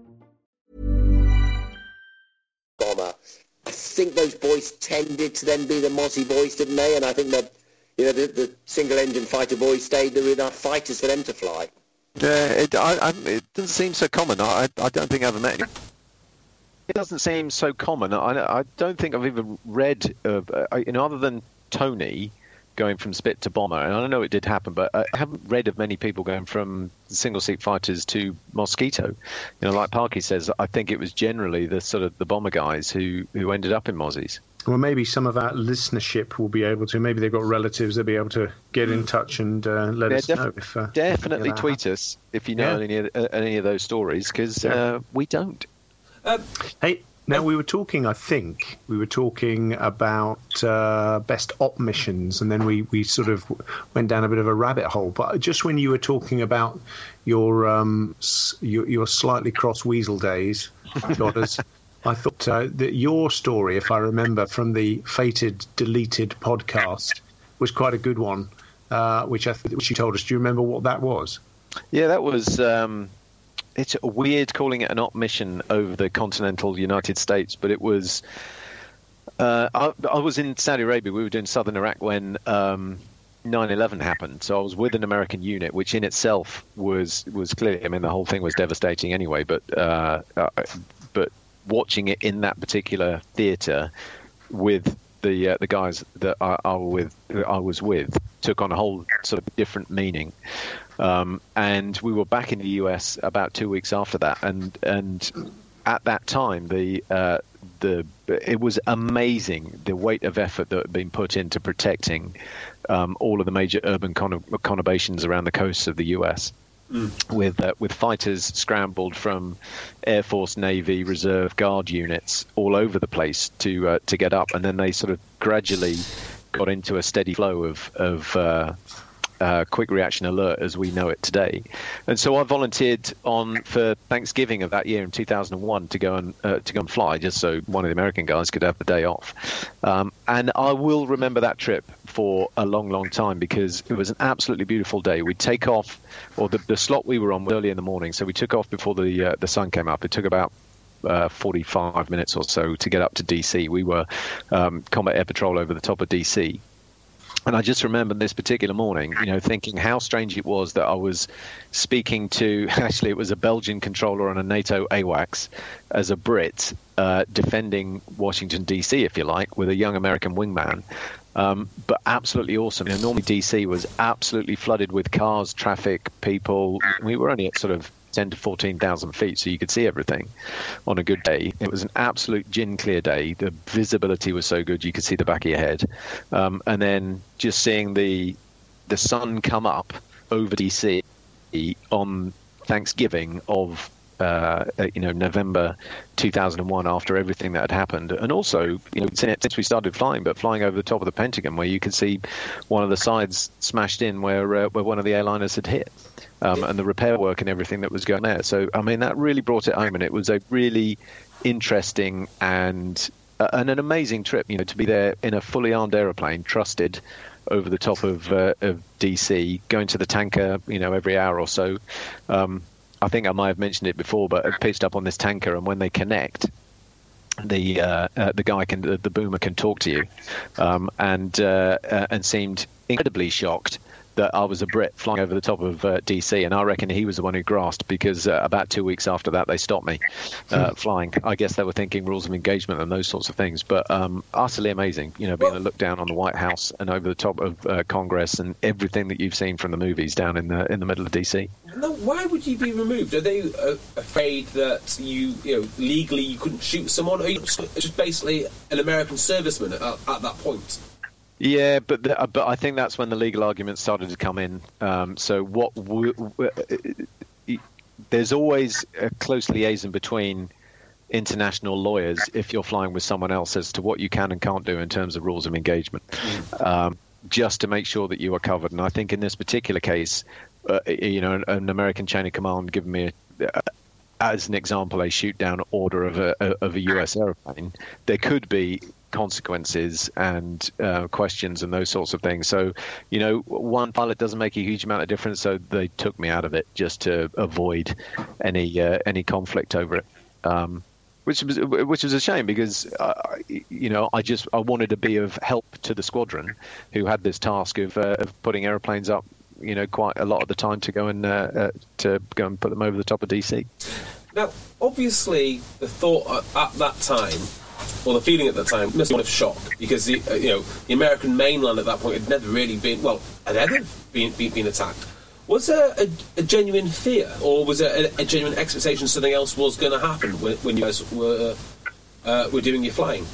Bomber. I think those boys tended to then be the Mozzie boys, didn't they? And I think that you know the, the single-engine fighter boys stayed. There were enough fighters for them to fly. Yeah, it, I, I, it doesn't seem so common. I, I don't think I've ever met. Any. It doesn't seem so common. I, I don't think I've even read, uh, you know, other than Tony going from Spit to Bomber, and I don't know it did happen, but I haven't read of many people going from single-seat fighters to Mosquito. You know, like Parky says, I think it was generally the sort of the bomber guys who who ended up in Mozzies. Well, maybe some of our listenership will be able to. Maybe they've got relatives they'll be able to get in touch and uh, let Yeah, us def- know if uh, Definitely any tweet us if you know Yeah. any of, uh, any of those stories, because Yeah. uh, we don't. Hey, now we were talking. I think we were talking about uh, best op missions, and then we, we sort of went down a bit of a rabbit hole. But just when you were talking about your um, your, your slightly cross weasel days, Godders, I thought uh, that your story, if I remember from the fated deleted podcast, was quite a good one. Uh, which I th- which you told us. Do you remember what that was? Yeah, that was. Um, it's weird calling it an op mission over the continental United States, but it was. Uh, I, I was in Saudi Arabia. We were doing southern Iraq when um, 9/11 happened. So I was with an American unit, which in itself was was clearly. I mean, the whole thing was devastating anyway. But uh, uh, but watching it in that particular theater with the uh, the guys that I, I, with I was with took on a whole sort of different meaning. Um, and we were back in the US about two weeks after that, and and at that time the uh, the it was amazing the weight of effort that had been put into protecting um, all of the major urban con- conurbations around the coasts of the US. Mm. With uh, with fighters scrambled from Air Force, Navy, Reserve, Guard units all over the place to uh, to get up, and then they sort of gradually got into a steady flow of of quick reaction alert as we know it today. And so I volunteered on for Thanksgiving of that year in 2001 to go and uh, to go and fly, just so one of the American guys could have the day off. Um, and I will remember that trip for a long, long time because it was an absolutely beautiful day. We'd take off, or the, the slot we were on was early in the morning, so we took off before the uh, the sun came up. It took about uh, 45 minutes or so to get up to DC. We were um, combat air patrol over the top of DC. And I just remember this particular morning, you know, thinking how strange it was that I was speaking to actually it was a Belgian controller on a NATO AWACS as a Brit uh, defending Washington D.C. if you like, with a young American wingman. Um, but absolutely awesome. You know, normally DC was absolutely flooded with cars, traffic, people. We were only at sort of 10 to 14,000 feet, so you could see everything on a good day. It was an absolute gin clear day. The visibility was so good, you could see the back of your head. Um, and then just seeing the the sun come up over DC on Thanksgiving of uh, you know November 2001 after everything that had happened, and also you know since we started flying, but flying over the top of the Pentagon where you could see one of the sides smashed in where uh, where one of the airliners had hit um, and the repair work and everything that was going there. So, I mean, that really brought it home, and it was a really interesting and uh, and an amazing trip. You know, to be there in a fully armed aeroplane, trusted over the top of, uh, of DC, going to the tanker, you know, every hour or so. Um, I think I might have mentioned it before, but I pitched up on this tanker, and when they connect, the uh, uh, the guy can the, the, boomer can talk to you, um, and uh, uh and seemed incredibly shocked that I was a Brit flying over the top of uh, DC, and I reckon he was the one who grasped because uh, about two weeks after that they stopped me uh, hmm. flying. I guess they were thinking rules of engagement and those sorts of things, but um, utterly amazing. You know, being well, a look down on the White House and over the top of uh, Congress and everything that you've seen from the movies down in the in the middle of DC. No, why would you be removed? Are they uh, afraid that you, you know, legally you couldn't shoot someone? Are you just basically an American serviceman at, at that point? Yeah, but the, uh, but I think that's when the legal arguments started to come in. Um, so what w- w- uh, there's always a close liaison between international lawyers if you're flying with someone else as to what you can and can't do in terms of rules of engagement, mm. um, just to make sure that you are covered. And I think in this particular case, uh, you know, an, an, American chain of command giving me. A, uh, as an example, a shoot down order of a, of a US airplane, there could be consequences and uh, questions and those sorts of things. So, you know, one pilot doesn't make a huge amount of difference, so they took me out of it just to avoid any uh, any conflict over it. Um, which was which was a shame because uh, you know I just I wanted to be of help to the squadron who had this task of, uh, of putting aeroplanes up you know quite a lot of the time to go and uh, uh, to go and put them over the top of DC. Now, obviously, the thought at that time well, the feeling at the time must have been of shock because the uh, you know the American mainland at that point had never really been well had ever been been, been attacked. Was there a, a, genuine fear, or was there a, a genuine expectation something else was going to happen when, when, you guys were uh, were doing your flying?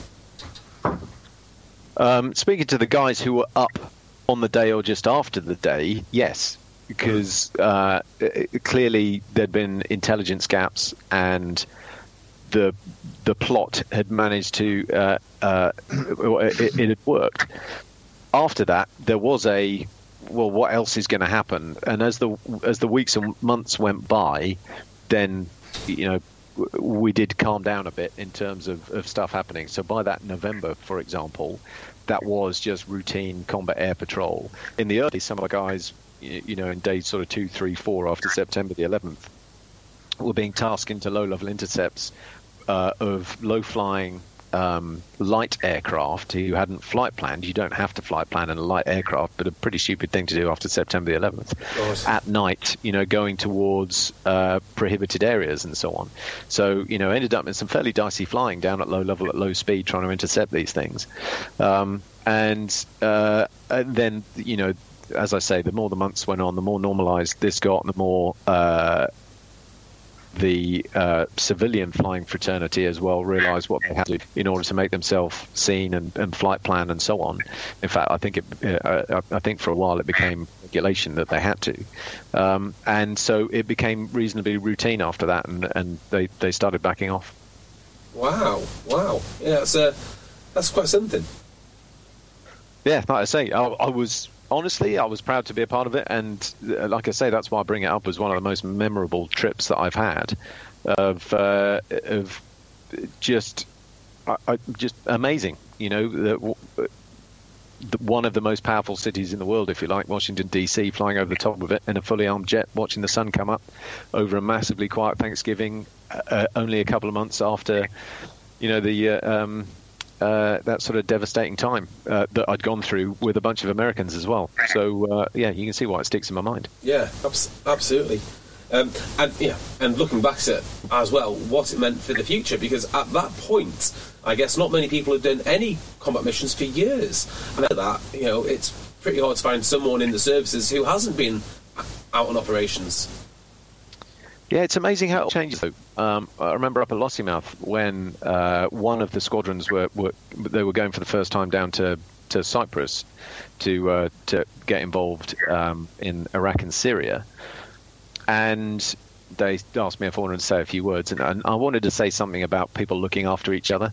Um, speaking to the guys who were up on the day or just after the day, yes, because uh, clearly there'd been intelligence gaps and the the plot had managed to uh, uh, it, it, had worked. After that, there was a well, what else is going to happen? And as the as the weeks and months went by, then you know we did calm down a bit in terms of, of stuff happening. So by that November, for example, that was just routine combat air patrol. In the early, some of the guys, you know, in days sort of two, three, four after September the 11th, were being tasked into low-level intercepts uh, of low-flying um, light aircraft who hadn't flight planned. You don't have to flight plan in a light aircraft, but a pretty stupid thing to do after September the 11th. At night, you know, going towards uh, prohibited areas and so on. So, you know, ended up in some fairly dicey flying down at low level, at low speed, trying to intercept these things. Um, and, uh, and then, you know, as I say, the more the months went on, the more normalized this got, the more uh, the uh, civilian flying fraternity as well realised what they had to do in order to make themselves seen and, and, flight plan and so on. In fact, I think it, uh, I think for a while it became regulation that they had to, um, and so it became reasonably routine after that, and, and they, they started backing off. Wow! Wow! Yeah, that's uh, that's quite something. Yeah, like I say, I, I was honestly, I was proud to be a part of it, and uh, like I say, that's why I bring it up as one of the most memorable trips that I've had. Of uh, of just I, just amazing, you know. The, one of the most powerful cities in the world, if you like, Washington D.C., flying over the top of it in a fully armed jet, watching the sun come up over a massively quiet Thanksgiving, uh, only a couple of months after, you know, the uh, um, uh, that sort of devastating time uh, that I'd gone through with a bunch of Americans as well. So uh, yeah, you can see why it sticks in my mind. Yeah, abs- absolutely. Um, and yeah, and looking back at as well, what it meant for the future, because at that point, I guess not many people had done any combat missions for years, and at that, you know, it's pretty hard to find someone in the services who hasn't been out on operations. Yeah, it's amazing how it changes. Um, I remember up at Lossiemouth when uh, one of the squadrons were, were, they were going for the first time down to, to Cyprus to uh, to get involved um, in Iraq and Syria, and they asked me if I wanted to say a few words, and, and I wanted to say something about people looking after each other,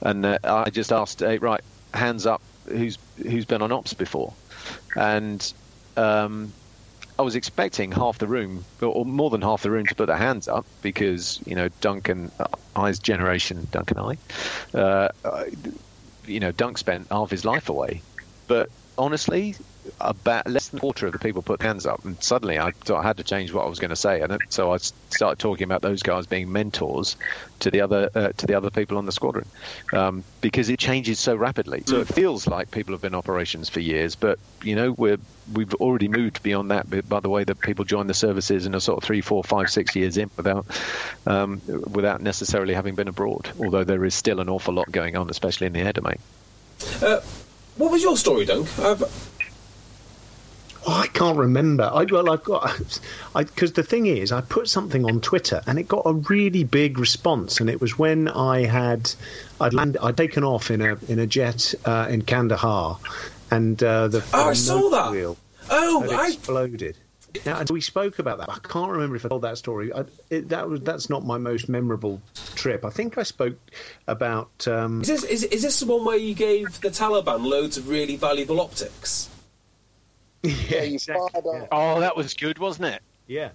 and uh, I just asked, hey, right, hands up, who's who's been on ops before, and um, I was expecting half the room, or more than half the room, to put their hands up because you know Duncan, uh, I's generation, Duncan I, uh, you know Dunk spent half his life away, but honestly, about less than a quarter of the people put hands up, and suddenly I, I had to change what I was going to say, and so I started talking about those guys being mentors to the other uh, to the other people on the squadron, um, because it changes so rapidly. So it feels like people have been operations for years, but you know we're we've already moved beyond that by the way that people join the services and are sort of three, four, five, six years in without um, without necessarily having been abroad. Although there is still an awful lot going on, especially in the air domain. Uh, what was your story, Dunk? I've, Oh, I can't remember. I, well, I've got because the thing is, I put something on Twitter and it got a really big response, and it was when I had I'd landed, I'd taken off in a in a jet uh, in Kandahar, and uh, the oh, I saw that. Wheel oh, I... exploded. Now, we spoke about that. I can't remember if I told that story. I, it, that was that's not my most memorable trip. I think I spoke about. Um, is, this, is, is this the one where you gave the Taliban loads of really valuable optics? Yeah, exactly. Yeah. Oh, that was good, wasn't it? Yeah,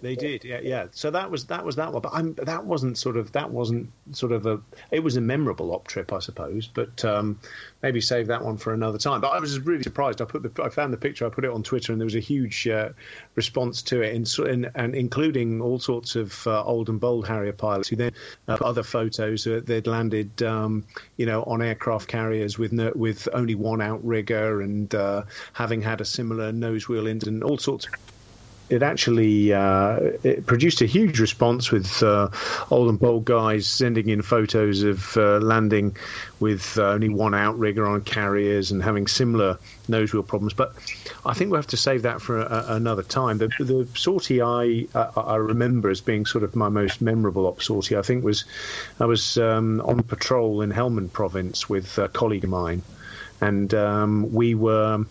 they did. Yeah, yeah. So that was that was that one. But I'm, that wasn't sort of that wasn't sort of a. It was a memorable op trip, I suppose. But um, maybe save that one for another time. But I was really surprised. I put the I found the picture. I put it on Twitter, and there was a huge uh, response to it, and, and, and, including all sorts of uh, old and bold Harrier pilots who then uh, other photos that they'd landed, um, you know, on aircraft carriers with no, with only one outrigger and uh, having had a similar nose wheel incident, all sorts of it actually uh, it produced a huge response with uh, old and bold guys sending in photos of uh, landing with uh, only one outrigger on carriers and having similar nose wheel problems. But I think we'll have to save that for a, another time. The, the sortie I I remember as being sort of my most memorable op sortie. I think was I was um, on patrol in Helmand Province with a colleague of mine, and um, we were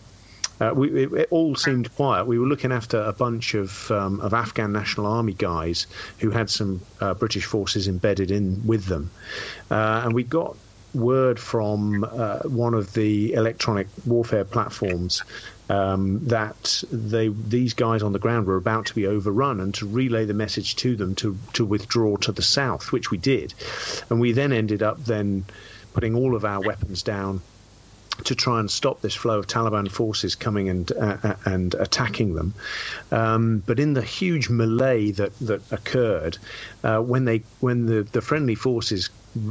uh, we, it, it, all seemed quiet. We were looking after a bunch of um, of Afghan National Army guys who had some uh, British forces embedded in with them, uh, and we got word from uh, one of the electronic warfare platforms um, that they these guys on the ground were about to be overrun and to relay the message to them to to withdraw to the south, which we did, and we then ended up then putting all of our weapons down to try and stop this flow of Taliban forces coming and uh, uh, and attacking them. Um, but in the huge melee that that occurred, uh, when they when the, the friendly forces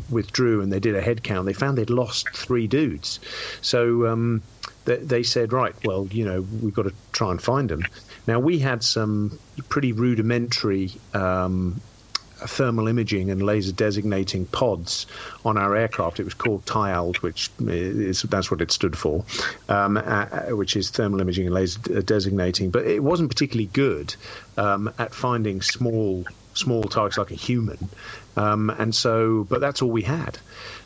withdrew and they did a head count, they found they'd lost three dudes. So um, they, they said, right, well, you know, we've got to try and find them. Now we had some pretty rudimentary um, thermal imaging and laser designating pods on our aircraft. It was called TIALD, which is that's what it stood for, um, uh, which is thermal imaging and laser designating. But it wasn't particularly good um, at finding small small targets like a human, um, and so but that's all we had.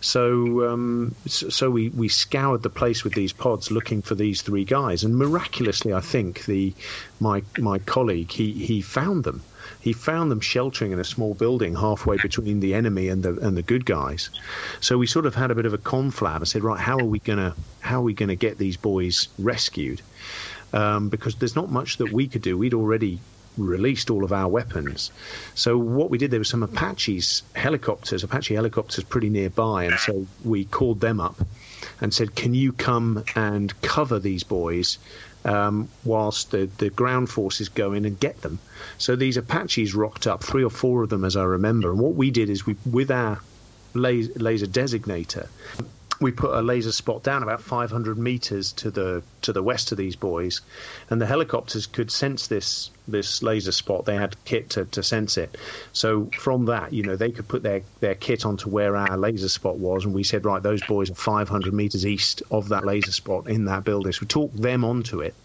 So um, so we, we scoured the place with these pods looking for these three guys, and miraculously, I think the my my colleague he he found them he found them sheltering in a small building halfway between the enemy and the and the good guys. So we sort of had a bit of a conflab and said, right, how are we gonna how are we gonna get these boys rescued? Um, because there's not much that we could do. We'd already released all of our weapons. So what we did, there were some Apaches helicopters, Apache helicopters pretty nearby, and so we called them up and said, "Can you come and cover these boys um, whilst the, the ground forces go in and get them. So these Apaches rocked up, three or four of them, as I remember. And what we did is we, with our laser, laser designator, we put a laser spot down about 500 meters to the to the west of these boys, and the helicopters could sense this this laser spot. They had kit to, to sense it. So from that, you know, they could put their, their kit onto where our laser spot was, and we said, right, those boys are 500 meters east of that laser spot in that building. So we talked them onto it,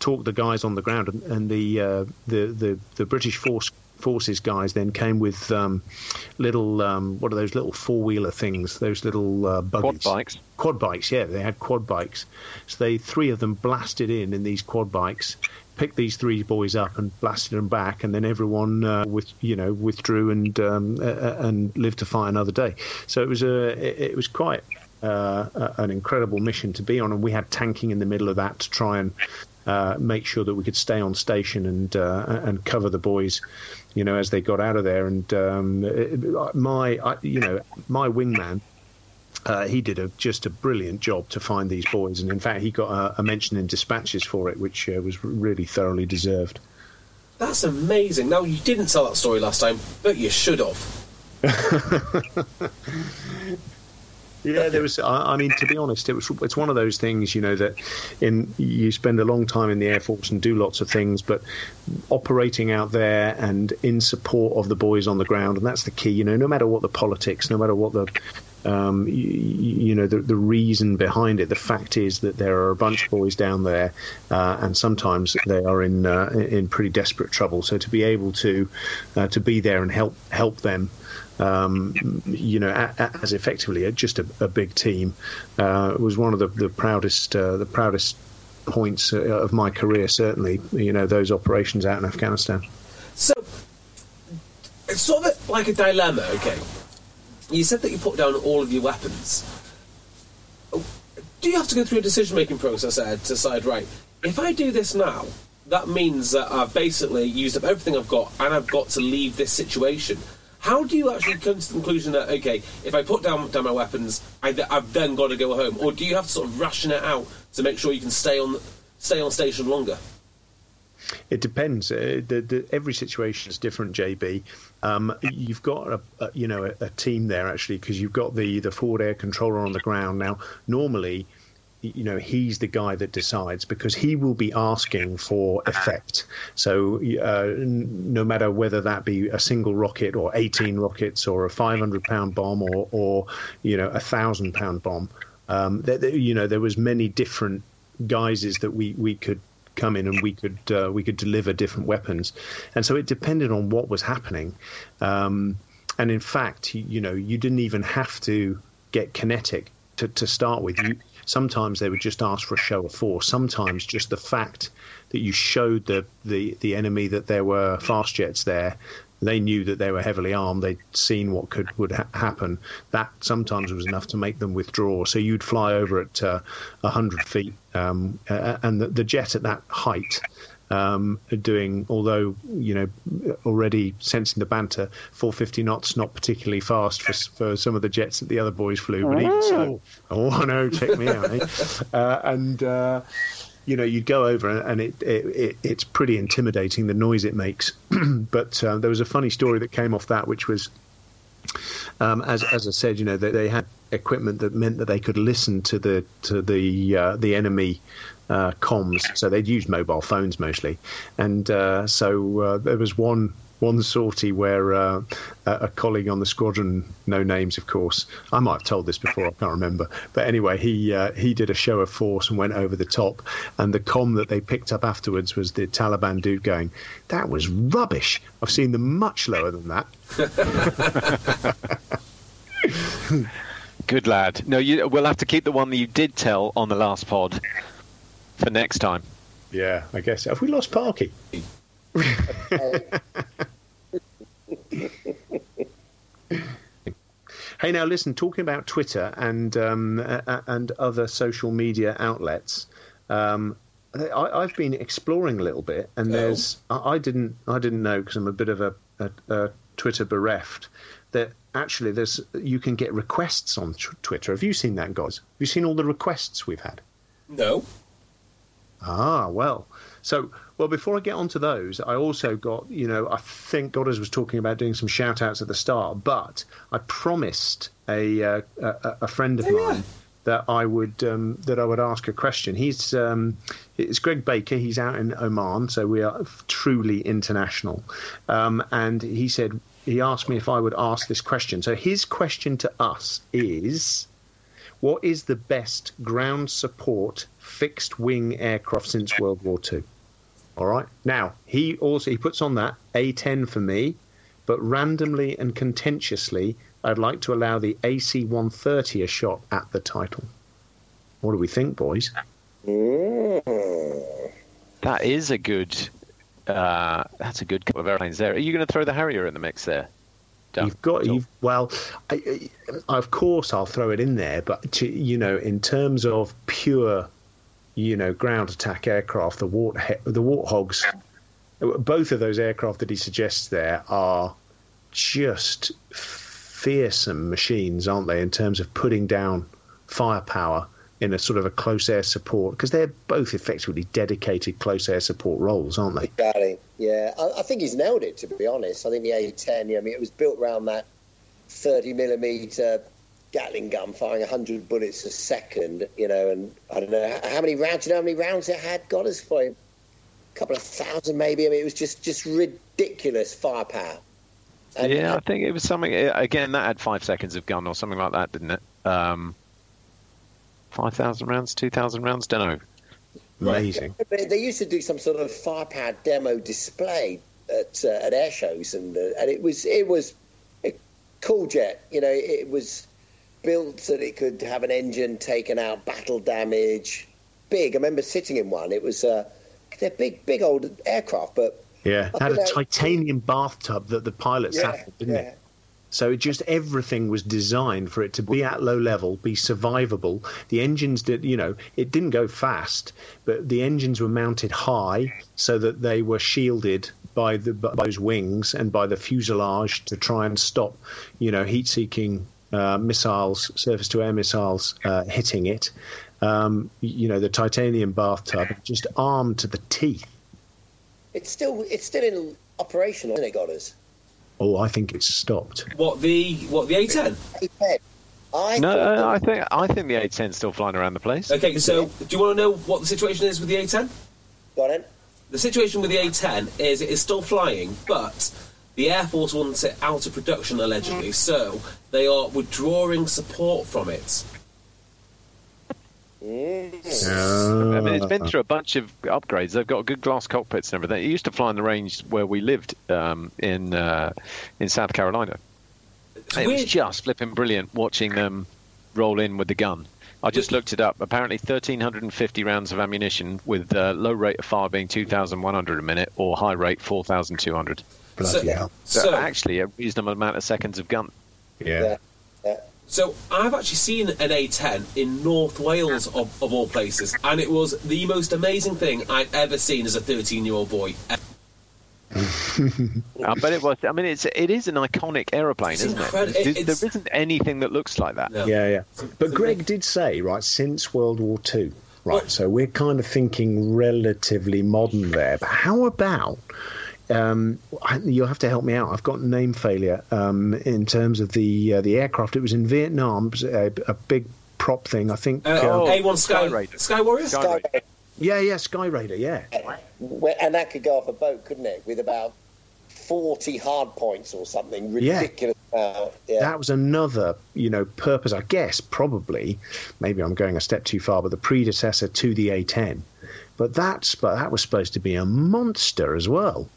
talked the guys on the ground, and, and the, uh, the the the British force forces guys then came with um, little um, what are those little four wheeler things? Those little uh, buggies. Quad bikes. Quad bikes, yeah, they had quad bikes. So they three of them blasted in in these quad bikes, picked these three boys up and blasted them back, and then everyone uh, with you know withdrew and um, uh, and lived to fight another day. So it was a it, it was quite uh, an incredible mission to be on, and we had tanking in the middle of that to try and uh, make sure that we could stay on station and uh, and cover the boys, you know, as they got out of there. And um, it, my, I, you know, my wingman. Uh, he did a, just a brilliant job to find these boys, and in fact, he got a, a mention in dispatches for it, which uh, was really thoroughly deserved. That's amazing. Now you didn't tell that story last time, but you should have. Yeah, there was. I, I, mean, to be honest, it was. It's one of those things, you know, that in you spend a long time in the air force and do lots of things, but operating out there and in support of the boys on the ground, and that's the key. You know, no matter what the politics, no matter what the um, you, you, know the, the reason behind it. The fact is that there are a bunch of boys down there, uh, and sometimes they are in uh, in pretty desperate trouble. So to be able to uh, to be there and help help them um, you know, a, a, as effectively just a, a, big team. Uh, was one of the, the proudest uh, the proudest points uh, of my career. Certainly, you know, those operations out in Afghanistan. So it's sort of like a dilemma. Okay, you said that you put down all of your weapons. Do you have to go through a decision making process there to decide right? If I do this now, that means that I've basically used up everything I've got, and I've got to leave this situation. How do you actually come to the conclusion that okay, if I put down, down my weapons, I, have then got to go home, or do you have to sort of ration it out to make sure you can stay on stay on station longer? It depends. Uh, the, the, every situation is different, JB. Um, you've got a, a you know a, a, team there actually because you've got the the forward air controller on the ground now. Normally, you know he's the guy that decides because he will be asking for effect. So uh, no matter whether that be a single rocket or 18 rockets or a 500 pound bomb or, or you know a thousand pound bomb, um, you know there was many different guises that we we could come in and we could uh, we could deliver different weapons, and so it depended on what was happening. Um, and in fact, you know, you didn't even have to get kinetic to, to start with. You Sometimes they would just ask for a show of force. Sometimes just the fact that you showed the, the, the enemy that there were fast jets there, they knew that they were heavily armed. They'd seen what could would ha- happen. That sometimes was enough to make them withdraw. So you'd fly over at uh, 100 feet, um, uh, and the, the, jet at that height um, doing, although you know already sensing the banter, 450 knots not particularly fast for, for some of the jets that the other boys flew, but even so, oh, oh no, check me out, eh? uh, and. Uh, you know, you'd go over and it, it, it, it's pretty intimidating the noise it makes. but uh, there was a funny story that came off that, which was um, as as I said, you know, they, they had equipment that meant that they could listen to the to the uh, the enemy uh, comms. So they'd use mobile phones mostly, and uh, so uh, there was one one sortie where uh, a colleague on the squadron, no names, of course. I might have told this before, I can't remember. But anyway, he uh, he did a show of force and went over the top. And the com that they picked up afterwards was the Taliban dude going, "That was rubbish. I've seen them much lower than that." Good lad. No, you, we'll have to keep the one that you did tell on the last pod for next time. Yeah, I guess. Have we lost Parky? hey, now listen. Talking about Twitter and um, uh, and other social media outlets, um, I, have been exploring a little bit, and there's I, I didn't I didn't know because I'm a bit of a, a, a, Twitter bereft that actually there's you can get requests on t- Twitter. Have you seen that, guys? Have you seen all the requests we've had? No. Ah, well. So, well, before I get onto those, I also got, you know, I think Goddard was talking about doing some shout outs at the start, but I promised a uh, a, a, friend of mine that I would um, that I would ask a question. He's um, it's Greg Baker. He's out in Oman, so we are truly international. Um, and he said he asked me if I would ask this question. So his question to us is, what is the best ground support fixed wing aircraft since World War II? All right. Now he also he puts on that A10 for me, but randomly and contentiously, I'd like to allow the AC-130 a shot at the title. What do we think, boys? That is a good. Uh, that's a good couple of airplanes there. Are you going to throw the Harrier in the mix there? You've got you've well, I, I, of course I'll throw it in there, but to, you know, in terms of pure you know, ground attack aircraft, the wart the warthogs, both of those aircraft that he suggests there are just fearsome machines, aren't they? In terms of putting down firepower in a sort of a close air support because they're both effectively dedicated close air support roles, aren't they? Exactly. Yeah, I, I, think he's nailed it. To be honest, I think the A10. Yeah, I mean, it was built around that 30 millimeter Gatling gun firing 100 bullets a second, you know, and I don't know how many rounds, you know how many rounds it had? God, it's for a couple of thousand maybe. I mean, it was just, just ridiculous firepower. And, yeah, I think it was something, again, that had five seconds of gun or something like that, didn't it? Um, 5,000 rounds, 2,000 rounds, don't know. Amazing. They used to do some sort of firepower demo display at, uh, at air shows, and uh, and it was it was a cool jet. You know, it was built so that it could have an engine taken out, battle damage, big. I remember sitting in one. It was uh, they're big, big old aircraft, but yeah, it had a titanium bathtub that the pilot yeah, sat in, didn't yeah. it? So just everything was designed for it to be at low level, be survivable. The engines did, you know, it didn't go fast, but the engines were mounted high so that they were shielded by the by those wings and by the fuselage to try and stop, you know, heat-seeking uh, missiles, surface to air missiles, uh, hitting it. Um, you know, the titanium bathtub, just armed to the teeth. It's still it's still in operation, hasn't it, Godders? Oh, I think it's stopped. What the what the A10? A10. I no, uh, I think I think the A10 is still flying around the place. Okay, so do you want to know what the situation is with the A10? Got it. The situation with the A10 is it is still flying, but the Air Force wants it out of production allegedly, so they are withdrawing support from it. I mean, it's been through a bunch of upgrades. They've got good glass cockpits and everything. It used to fly in the range where we lived um, in uh, in South Carolina. it was just flipping brilliant watching them roll in with the gun. I just looked it up. Apparently, 1,350 rounds of ammunition with uh, low rate of fire being 2,100 a minute or high rate 4,200. Bloody so, hell. So, so, actually, a reasonable amount of seconds of gun. Yeah. yeah. So I've actually seen an A10 in North Wales of, of all places, and it was the most amazing thing I'd ever seen as a 13-year-old boy. I bet it was. I mean, it's it is an iconic aeroplane, it's isn't incredible. it? There, there isn't anything that looks like that. No. Yeah, yeah. But Greg did say right since World War Two, right? so we're kind of thinking relatively modern there. But how about um, I, you'll have to help me out. I've got name failure um, in terms of the uh, the aircraft. It was in Vietnam, it was a, a big prop thing. I think. Uh, uh, A1 Sky, Skyraider. Sky Warrior? Sky Sky Raider. yeah, yeah, Skyraider. Yeah, Where- and that could go off a boat, couldn't it? With about 40 hard points or something Yeah. ridiculous. Yeah. that was another you know purpose. I guess probably maybe I'm going a step too far, but the predecessor to the A10. But that's but that was supposed to be a monster as well.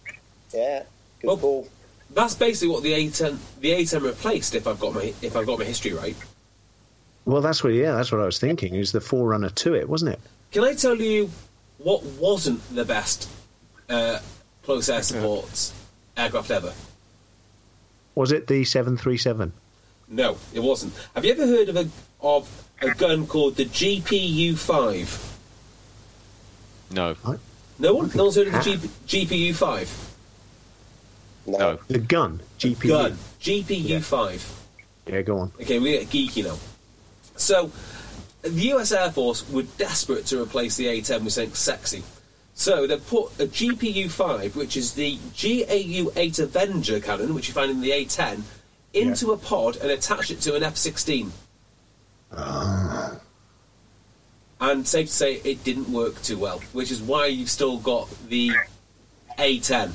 Yeah. Good Well- call. That's basically what the A10 the A10 replaced. If I've got my if I've got my history right. Well, that's what yeah, that's what I was thinking. Is the forerunner to it, wasn't it? Can I tell you what wasn't the best uh, close air support aircraft ever? Was it the 737? No, it wasn't. Have you ever heard of a of a gun called the GPU five? No. No one, no one's heard of the G, GPU five. No. The gun, GPU. Gun GPU five. Yeah, go on. Okay, we get geeky now. So, the US Air Force were desperate to replace the A-10 with something sexy. So they put a GPU-5, which is the GAU-8 Avenger cannon, which you find in the A-10, into a pod and attach it to an F-16. Ah. And safe to say, it didn't work too well, which is why you've still got the A-10.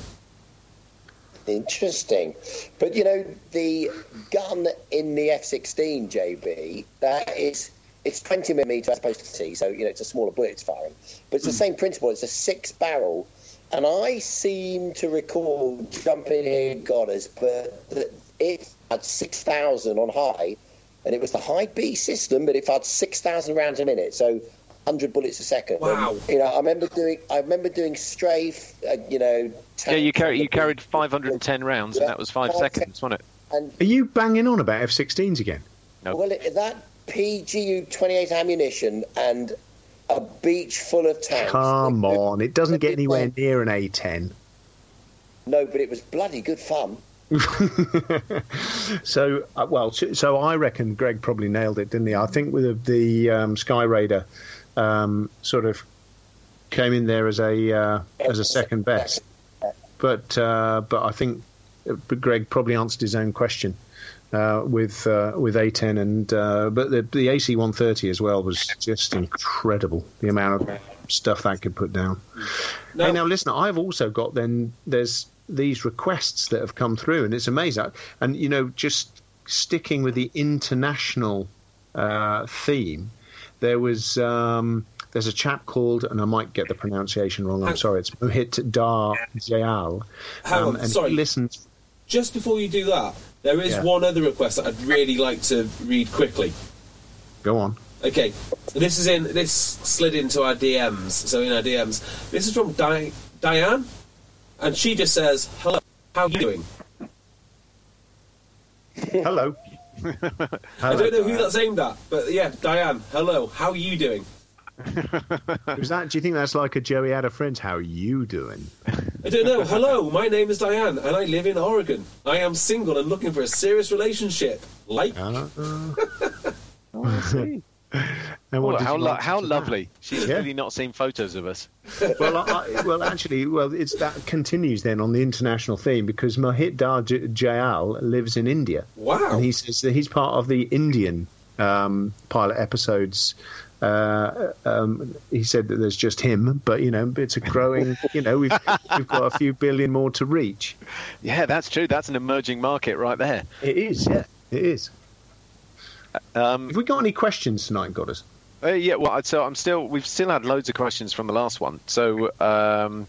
Interesting. But you know, the gun in the F 16, JB, that is. It's 20 millimeter as opposed to T, so you know it's a smaller bullet it's firing. But it's the hmm. same principle. It's a six barrel, and I seem to recall jumping in Godders, but that it had 6,000 on high, and it was the high B system, but it fired 6,000 rounds a minute, so 100 bullets a second. Wow. And, you know, I remember doing. I remember doing strafe. Uh, you know. Yeah, you tanks carry, you carried 510 rounds, and that was five Five seconds, wasn't it? And Are you banging on about F-16s again? No. Well, it, that PGU 28 ammunition and a beach full of tanks. Come It- it- on, it doesn't get it- anywhere near an A10. No, but it was bloody good fun. So, uh, well, so, so I reckon Greg probably nailed it, didn't he? I think with the, the um, Skyraider um, sort of came in there as a uh, as a second best, but uh, but I think Greg probably answered his own question uh, with uh, with A10 and uh, but the the AC 130 as well was just incredible. The amount of stuff that could put down. Now- hey, now listen, I've also got then there's these requests that have come through, and it's amazing. And you know, just sticking with the international uh, theme, there was um, there's a chap called, and I might get the pronunciation wrong. I'm Hang- sorry, it's Mohit Dar Jayal, Um, and sorry. he listens. Just before you do that, there is Yeah. one other request that I'd really like to read quickly. Go on. Okay, this is in this slid into our DMs. So in our DMs, this is from Di- Diane, and she just says, "Hello, how are you doing?" Hello. I don't know who that's aimed at, but yeah, Diane, hello, how are you doing? Was that? Do you think that's like a Joey had a friend? How are you doing? I don't know. Hello, my name is Diane, and I live in Oregon. I am single and looking for a serious relationship. Like, Uh, Oh, and what Well, did how lo- how to that? lovely. She's Yeah. really not seen photos of us. well, I, I- well, actually, well, it's that continues then on the international theme because Mohit Dar J- Jayal lives in India. Wow. And he says that he's part of the Indian um, pilot episodes. Uh, um, he said that there's just him, but you know, it's a growing. You know, we've we've got a few billion more to reach. Yeah, that's true. That's an emerging market right there. It is, yeah, it is. Um, Have we got any questions tonight, Godders? Uh, yeah, well, so I'm still. We've still had loads of questions from the last one. So, um,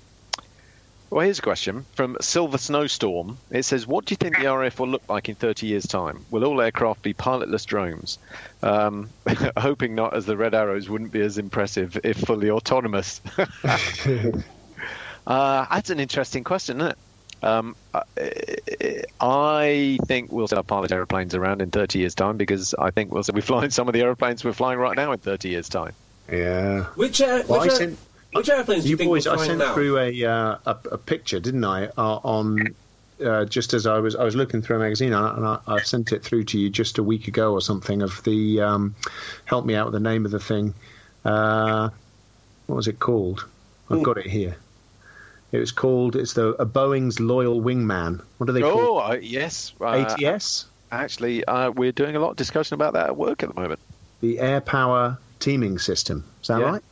well, here's a question from Silver Snowstorm. It says, "What do you think the RAF will look like in 30 years' time? Will all aircraft be pilotless drones?" Um, hoping not, as the Red Arrows wouldn't be as impressive if fully autonomous. uh, that's an interesting question, isn't it? Um, I- I think we'll still have pilot aeroplanes around in 30 years' time because I think we'll still be flying some of the aeroplanes we're flying right now in 30 years' time. Yeah. which air, Well, which, I sent- which airplanes do you, You think boys, we're I sent now? through a, uh, a a picture, didn't I? Uh, on uh, just as I was I was looking through a magazine, and, I, and I, I sent it through to you just a week ago or something. Of the um, help me out with the name of the thing. Uh, what was it called? I've got it here. It was called. It's the a Boeing's Loyal Wingman. What do they call? Oh, uh, yes. Uh, ATS. Actually, uh, we're doing a lot of discussion about that at work at the moment. The air power teaming system. Is that Yeah. right?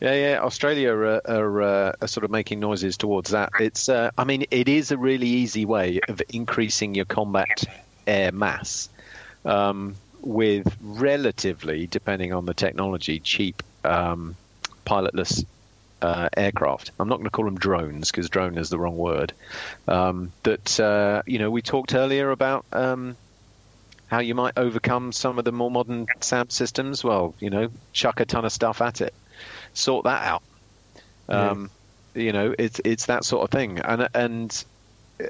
Yeah, yeah. Australia are, are, uh, are sort of making noises towards that. It's, uh, I mean, it is a really easy way of increasing your combat air mass um, with relatively, depending on the technology, cheap um, pilotless uh, aircraft. I'm not going to call them drones because drone is the wrong word. Um, that uh, you know, we talked earlier about. Um, how you might overcome some of the more modern SAM systems? Well, you know, chuck a ton of stuff at it, sort that out. Um, You know, it's it's that sort of thing, and and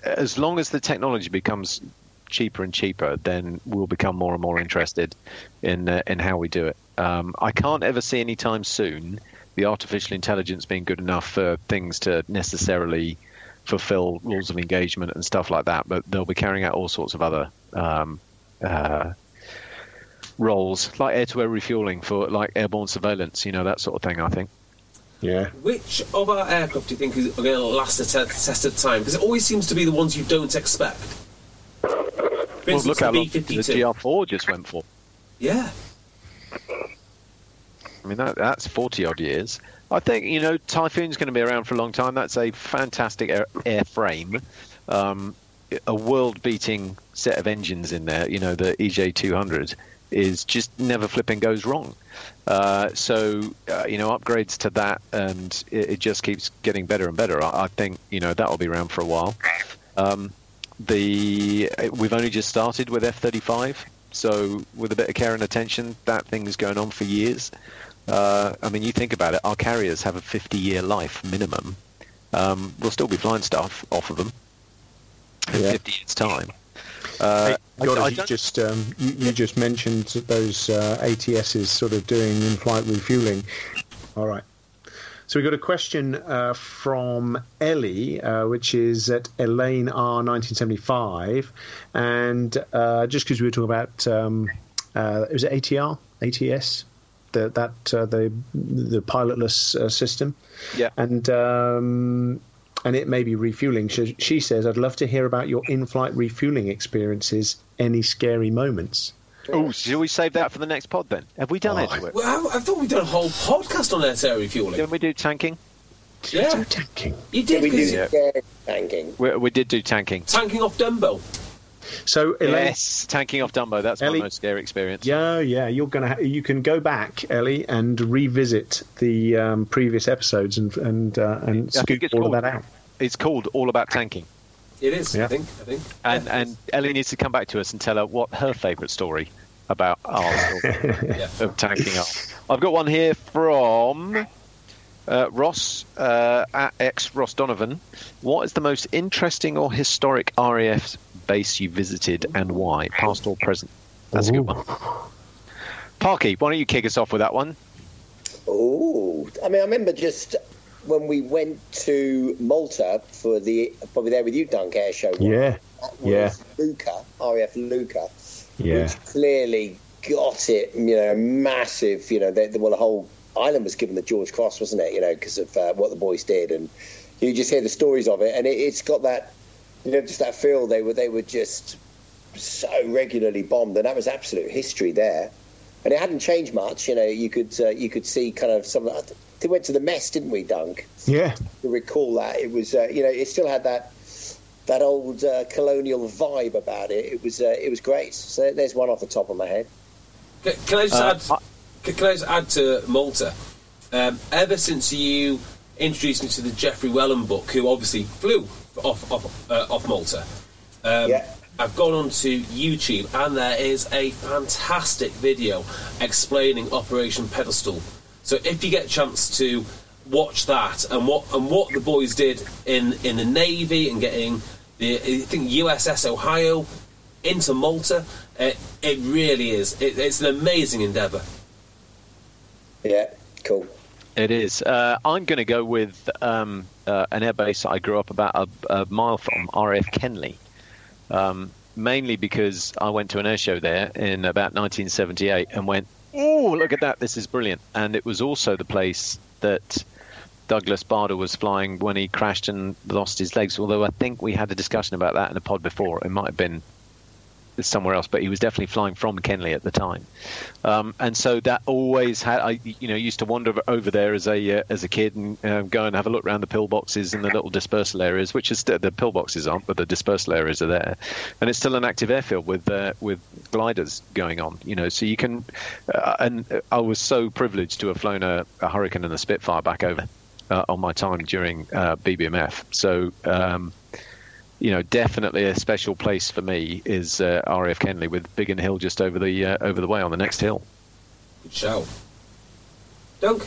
as long as the technology becomes cheaper and cheaper, then we'll become more and more interested in uh, in how we do it. Um, I can't ever see any time soon the artificial intelligence being good enough for things to necessarily fulfill rules of engagement and stuff like that, but they'll be carrying out all sorts of other um, uh, roles, like air-to-air refueling for like airborne surveillance, you know that sort of thing. I think. Yeah. Which of our aircraft do you think is going to last the te- test of time? Because it always seems to be the ones you don't expect. For Well, look how the long B-52. GR4 just went for. Yeah. I mean, that, that's 40 odd years. I think, you know, Typhoon's going to be around for a long time. That's a fantastic air, airframe. Um, a world beating set of engines in there. You know, the EJ200 is just never flipping goes wrong. Uh, so, uh, you know, upgrades to that and it, it just keeps getting better and better. I, I think, you know, that'll be around for a while. Um, the We've only just started with F 35. So, with a bit of care and attention, that thing is going on for years. Uh, I mean, you think about it, our carriers have a 50 year life minimum. Um, we'll still be flying stuff off of them in Yeah. 50 years' time. Uh, I- God, I you just um, you, you just mentioned those uh, ATSs sort of doing in-flight refueling. All right. So we got a question uh, from Ellie, uh, which is at Elaine R 1975, and uh, just because we were talking about um, uh, was it ATR ATS the, that uh, the the pilotless uh, system, Yeah. and um, and it may be refueling. She, she says, "I'd love to hear about your in-flight refueling experiences. Any scary moments?" Oh, should we save that for the next pod then? Have we done Oh, it? Well, I thought we'd done a whole podcast on air refueling. Didn't we do tanking? Yeah. tanking. You did, we do because scare tanking. We, we did do tanking. tanking off Dumbo. So, Elaine, Yes, tanking off Dumbo. That's Ellie- my most scary experience. yeah, yeah, you're gonna ha- you can go back, Ellie, and revisit the um, previous episodes and and uh, and I scoop all called- of that out. It's called All About Tanking. It is, Yeah. I think. I think. And Yeah. and Ellie needs to come back to us and tell her what her favourite story about our Yeah. of tanking up. I've got one here from uh, Ross uh, at ex Ross Donovan. What is the most interesting or historic RAF base you visited and why, past or present? That's a good one. Parky, why don't you kick us off with that one? Oh, I mean, I remember just when we went to Malta for the probably there with you, Dunk Air Show. Yeah, That was yeah. Luqa, RAF Luqa, Yeah. which clearly got it. You know, massive. You know, the, the, well, the whole island was given the George Cross, wasn't it? You know, because of uh, what the boys did, and you just hear the stories of it, and it, it's got that, you know, just that feel. They were they were just so regularly bombed, and that was absolute history there. And it hadn't changed much. You know, you could uh, you could see kind of some. of the- They went to the mess, didn't we, Dunk? Yeah, To recall that it was, uh, you know, it still had that that old uh, colonial vibe about it. It was uh, it was great. So there's one off the top of my head. Can, can I just Uh, add? Can, can I just add to Malta? Um, ever since you introduced me to the Geoffrey Wellum book, who obviously flew off off uh, off Malta, um, Yeah. I've gone onto YouTube and there is a fantastic video explaining Operation Pedestal. So if you get a chance to watch that and what and what the boys did in in the Navy and getting the I think USS Ohio into Malta, it, it really is. It, it's an amazing endeavour. Yeah, cool. It is. Uh, I'm going to go with um, uh, an airbase I grew up about a, a mile from, RAF Kenley. Um, mainly because I went to an air show there in about 1978 and went, oh, look at that, this is brilliant. And it was also the place that Douglas Bader was flying when he crashed and lost his legs. Although I think we had a discussion about that in a pod before. It might have been somewhere else, but he was definitely flying from Kenley at the time. Um, and so that always had, I you know, used to wander over there as a uh, as a kid and uh, go and have a look around the pillboxes and the little dispersal areas, which is the pillboxes aren't, but the dispersal areas are there, and it's still an active airfield with uh, with gliders going on. You know, so you can, uh, and I was so privileged to have flown a, a Hurricane and a Spitfire back over. Uh, on my time during uh, BBMF, so um, you know, definitely a special place for me is uh, RAF Kenley with Biggin Hill just over the uh, over the way on the next hill. Good show. Doug?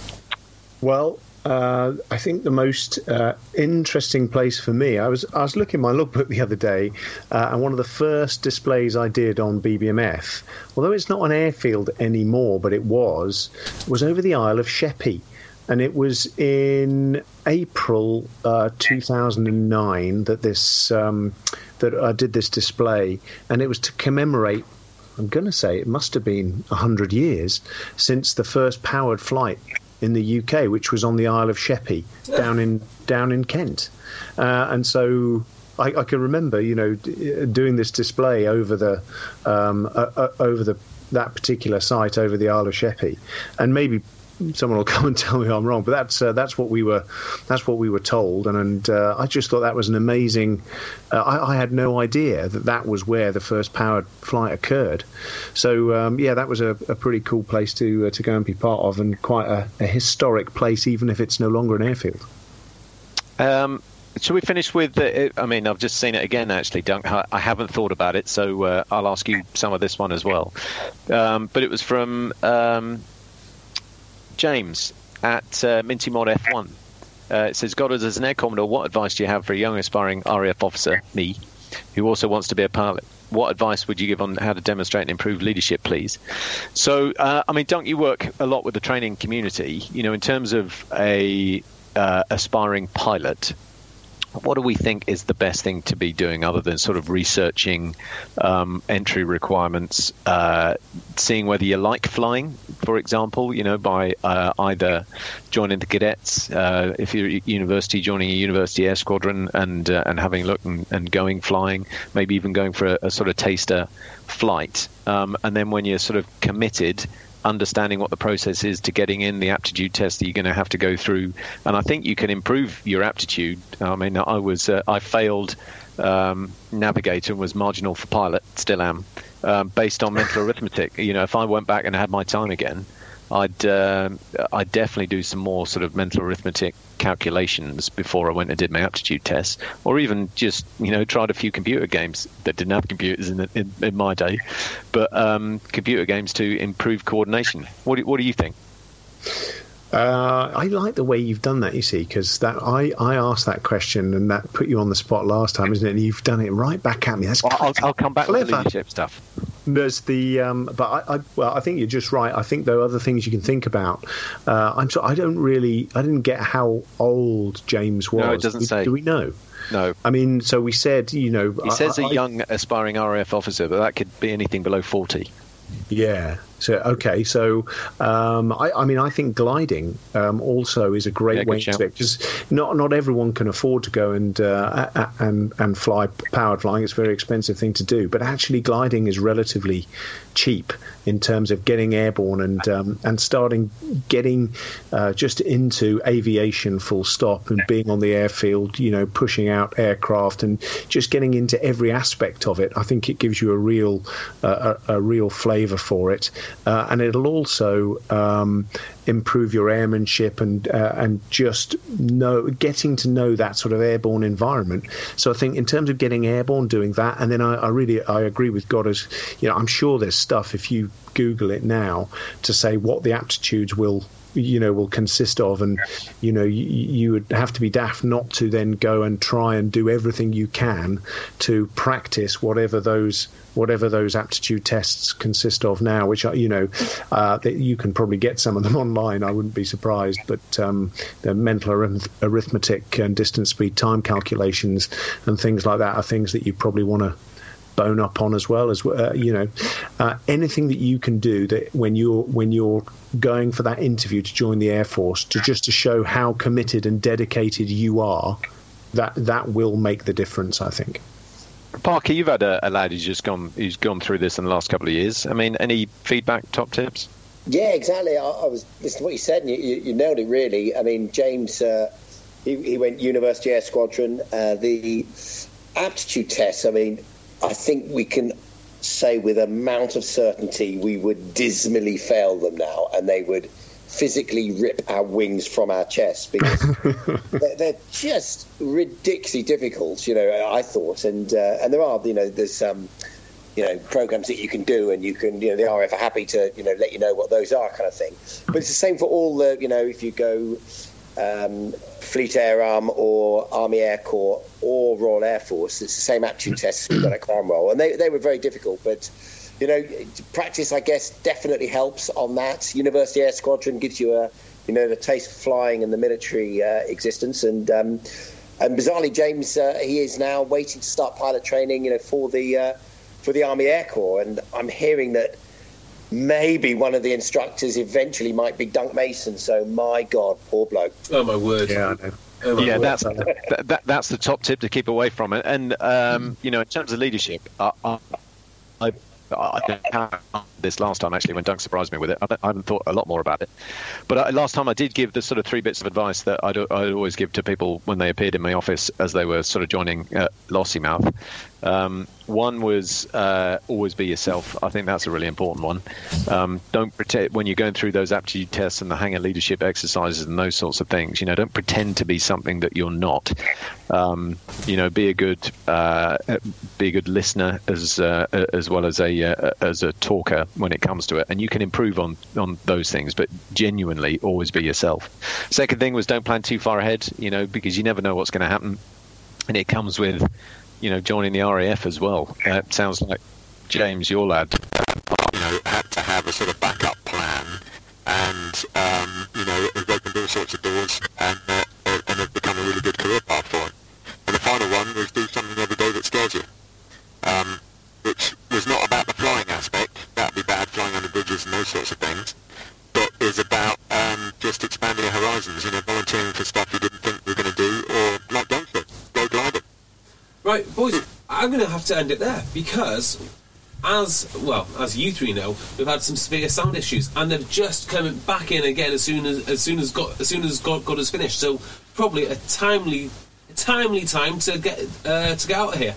Well, uh, I think the most uh, interesting place for me. I was I was looking my logbook the other day, uh, and one of the first displays I did on BBMF, although it's not an airfield anymore, but it was, was over the Isle of Sheppey and it was in April uh, 2009 that this um, that I did this display, and it was to commemorate. I'm going to say it must have been hundred years since the first powered flight in the UK, which was on the Isle of Sheppey down in down in Kent, uh, and so I, I, can remember, you know, doing this display over the um, uh, uh, over the that particular site over the Isle of Sheppey, and maybe someone will come and tell me I'm wrong, but that's uh, that's what we were that's what we were told, and, and uh, I just thought that was an amazing. Uh, I, I, had no idea that that was where the first powered flight occurred. So um, yeah, that was a, a, pretty cool place to uh, to go and be part of, and quite a, a, historic place, even if it's no longer an airfield. Um, should we finish with? Uh, I mean, I've just seen it again. Actually, Dunk. I haven't thought about it, so uh, I'll ask you some of this one as well. Um, but it was from um, James at uh, Minty Mod F1. Uh, it says, Goddard, as an Air Commodore, what advice do you have for a young aspiring RAF officer, me, who also wants to be a pilot? What advice would you give on how to demonstrate and improve leadership, please? So, uh, I mean, don't you work a lot with the training community? You know, in terms of a uh, aspiring pilot, what do we think is the best thing to be doing other than sort of researching um, entry requirements, uh, seeing whether you like flying, for example, you know, by uh, either joining the cadets, uh, if you're at university, joining a university air squadron and uh, and having a look and, and, going flying, maybe even going for a, a sort of taster flight, um, and then when you're sort of committed understanding what the process is to getting in the aptitude test that you're going to have to go through. And I think you can improve your aptitude. I mean, I was uh, I failed um, navigator and was marginal for pilot, still am, um, based on mental arithmetic. You know, if I went back and had my time again, I'd uh, I'd definitely do some more sort of mental arithmetic calculations before I went and did my aptitude tests, or even just you know tried a few computer games that didn't have computers in the, in, in, my day, but um, computer games to improve coordination. What do, what do you think? Uh, I like the way you've done that. You see, because that I, I asked that question and that put you on the spot last time, isn't it? And you've done it right back at me. That's well, I'll, I'll, come back clever. to the leadership stuff. There's the, um, but I, I, well, I think you're just right. I think there are other things you can think about. Uh, I'm so I don't really, I didn't get how old James was. No, it doesn't do, say. Do we know? No. I mean, so we said, you know, he says a young aspiring RAF officer, but that could be anything below forty. Yeah. So okay, so um, I, I, mean, I think gliding um, also is a great yeah, way to it because not not everyone can afford to go and uh, and and fly powered flying. It's a very expensive thing to do, but actually gliding is relatively cheap in terms of getting airborne and um, and starting getting uh, just into aviation full stop and being on the airfield. You know, pushing out aircraft and just getting into every aspect of it. I think it gives you a real uh, a, a real flavour for it uh, and it'll also um, improve your airmanship and uh, and just know getting to know that sort of airborne environment. So I think in terms of getting airborne, doing that, and then I, I really I agree with Godders you know I'm sure there's stuff if you Google it now to say what the aptitudes will you know will consist of and you know you, you, would have to be daft not to then go and try and do everything you can to practice whatever those whatever those aptitude tests consist of now, which are, you know, uh, you can probably get some of them online. I wouldn't be surprised, but um, the mental arith- arithmetic and distance speed time calculations and things like that are things that you probably want to bone up on as well as uh, you know uh, anything that you can do that when you're when you're going for that interview to join the air force to just to show how committed and dedicated you are that that will make the difference i think Parker, you've had a, a lad who's just gone who's gone through this in the last couple of years. I mean, any feedback, top tips? Yeah, exactly. I, I was listening to what you said, and you, you, you nailed it really. I mean, James, uh, he, he, went University Air Squadron. Uh, the aptitude tests. I mean, I think we can say with amount of certainty we would dismally fail them now, and they would physically rip our wings from our chests because they're, they're, just ridiculously difficult. You know, I thought, and uh, and there are, you know, there's um, you know programs that you can do, and you can, you know, the RAF are happy to, you know, let you know what those are, kind of thing. But it's the same for all the, you know, if you go. Um, Fleet Air Arm or Army Air Corps or Royal Air Force. It's the same aptitude tests we've got at Cranwell, and they, they were very difficult. But you know, practice, I guess, definitely helps on that. University Air Squadron gives you a, you know, the taste of flying and the military uh, existence. And um, and bizarrely, James, uh, he is now waiting to start pilot training, you know, for the uh, for the Army Air Corps. And I'm hearing that maybe one of the instructors eventually might be Dunk Mason. So my God, poor bloke. Oh my word! Yeah, I know. Oh yeah, that's that, that, that's the top tip to keep away from it. And um, you know, in terms of leadership, I, I, I I this last time actually when Dunk surprised me with it. I, haven't thought a lot more about it, but I, last time I did give the sort of three bits of advice that I'd, I'd, always give to people when they appeared in my office as they were sort of joining uh, Lossiemouth. Um, one was uh, always be yourself. I think that's a really important one. Um, don't pretend when you're going through those aptitude tests and the hangar leadership exercises and those sorts of things. You know, don't pretend to be something that you're not. Um, you know, be a good uh, be a good listener as uh, as well as a uh, as a talker when it comes to it, and you can improve on on those things. But genuinely, always be yourself. Second thing was don't plan too far ahead. You know, because you never know what's going to happen, and it comes with you know, joining the RAF as well. Uh, it sounds like James, your lad, you know, had to have a sort of backup plan, and um, you know, it opened all sorts of doors, and uh, and it become a really good career path for him. And the final one was do something every day that scares you, um, which was not about the flying aspect. That'd be bad, flying under bridges and those sorts of things. But is about um, just expanding your horizons. You know, volunteering for stuff you didn't think you were going to do, or like Duncan Right, boys, I'm going to have to end it there because, as well as you three know, we've had some severe sound issues, and they've just come back in again as soon as as soon as got as soon as God, God has finished. So probably a timely, a timely time to get uh, to get out of here.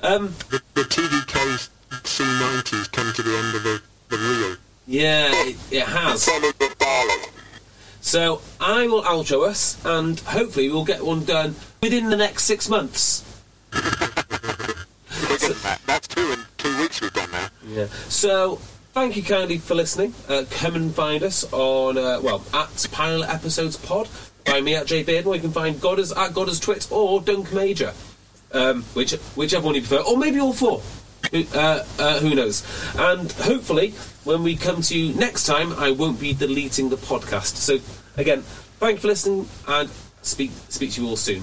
Um, the, the TDK C90 has come to the end of the, the reel. Yeah, it, it has. So I will outro us, and hopefully we'll get one done within the next six months. That's two in two weeks we've done now. Yeah. So thank you kindly for listening. Uh, come and find us on uh, well at Pilot Episodes Pod. Find me at Jay Bearden, or you can find Godders at Godders Twit or Dunk Major, um, which whichever one you prefer, or maybe all four. Uh, uh, who knows? And hopefully, when we come to you next time, I won't be deleting the podcast. So again, thank you for listening, and speak speak to you all soon.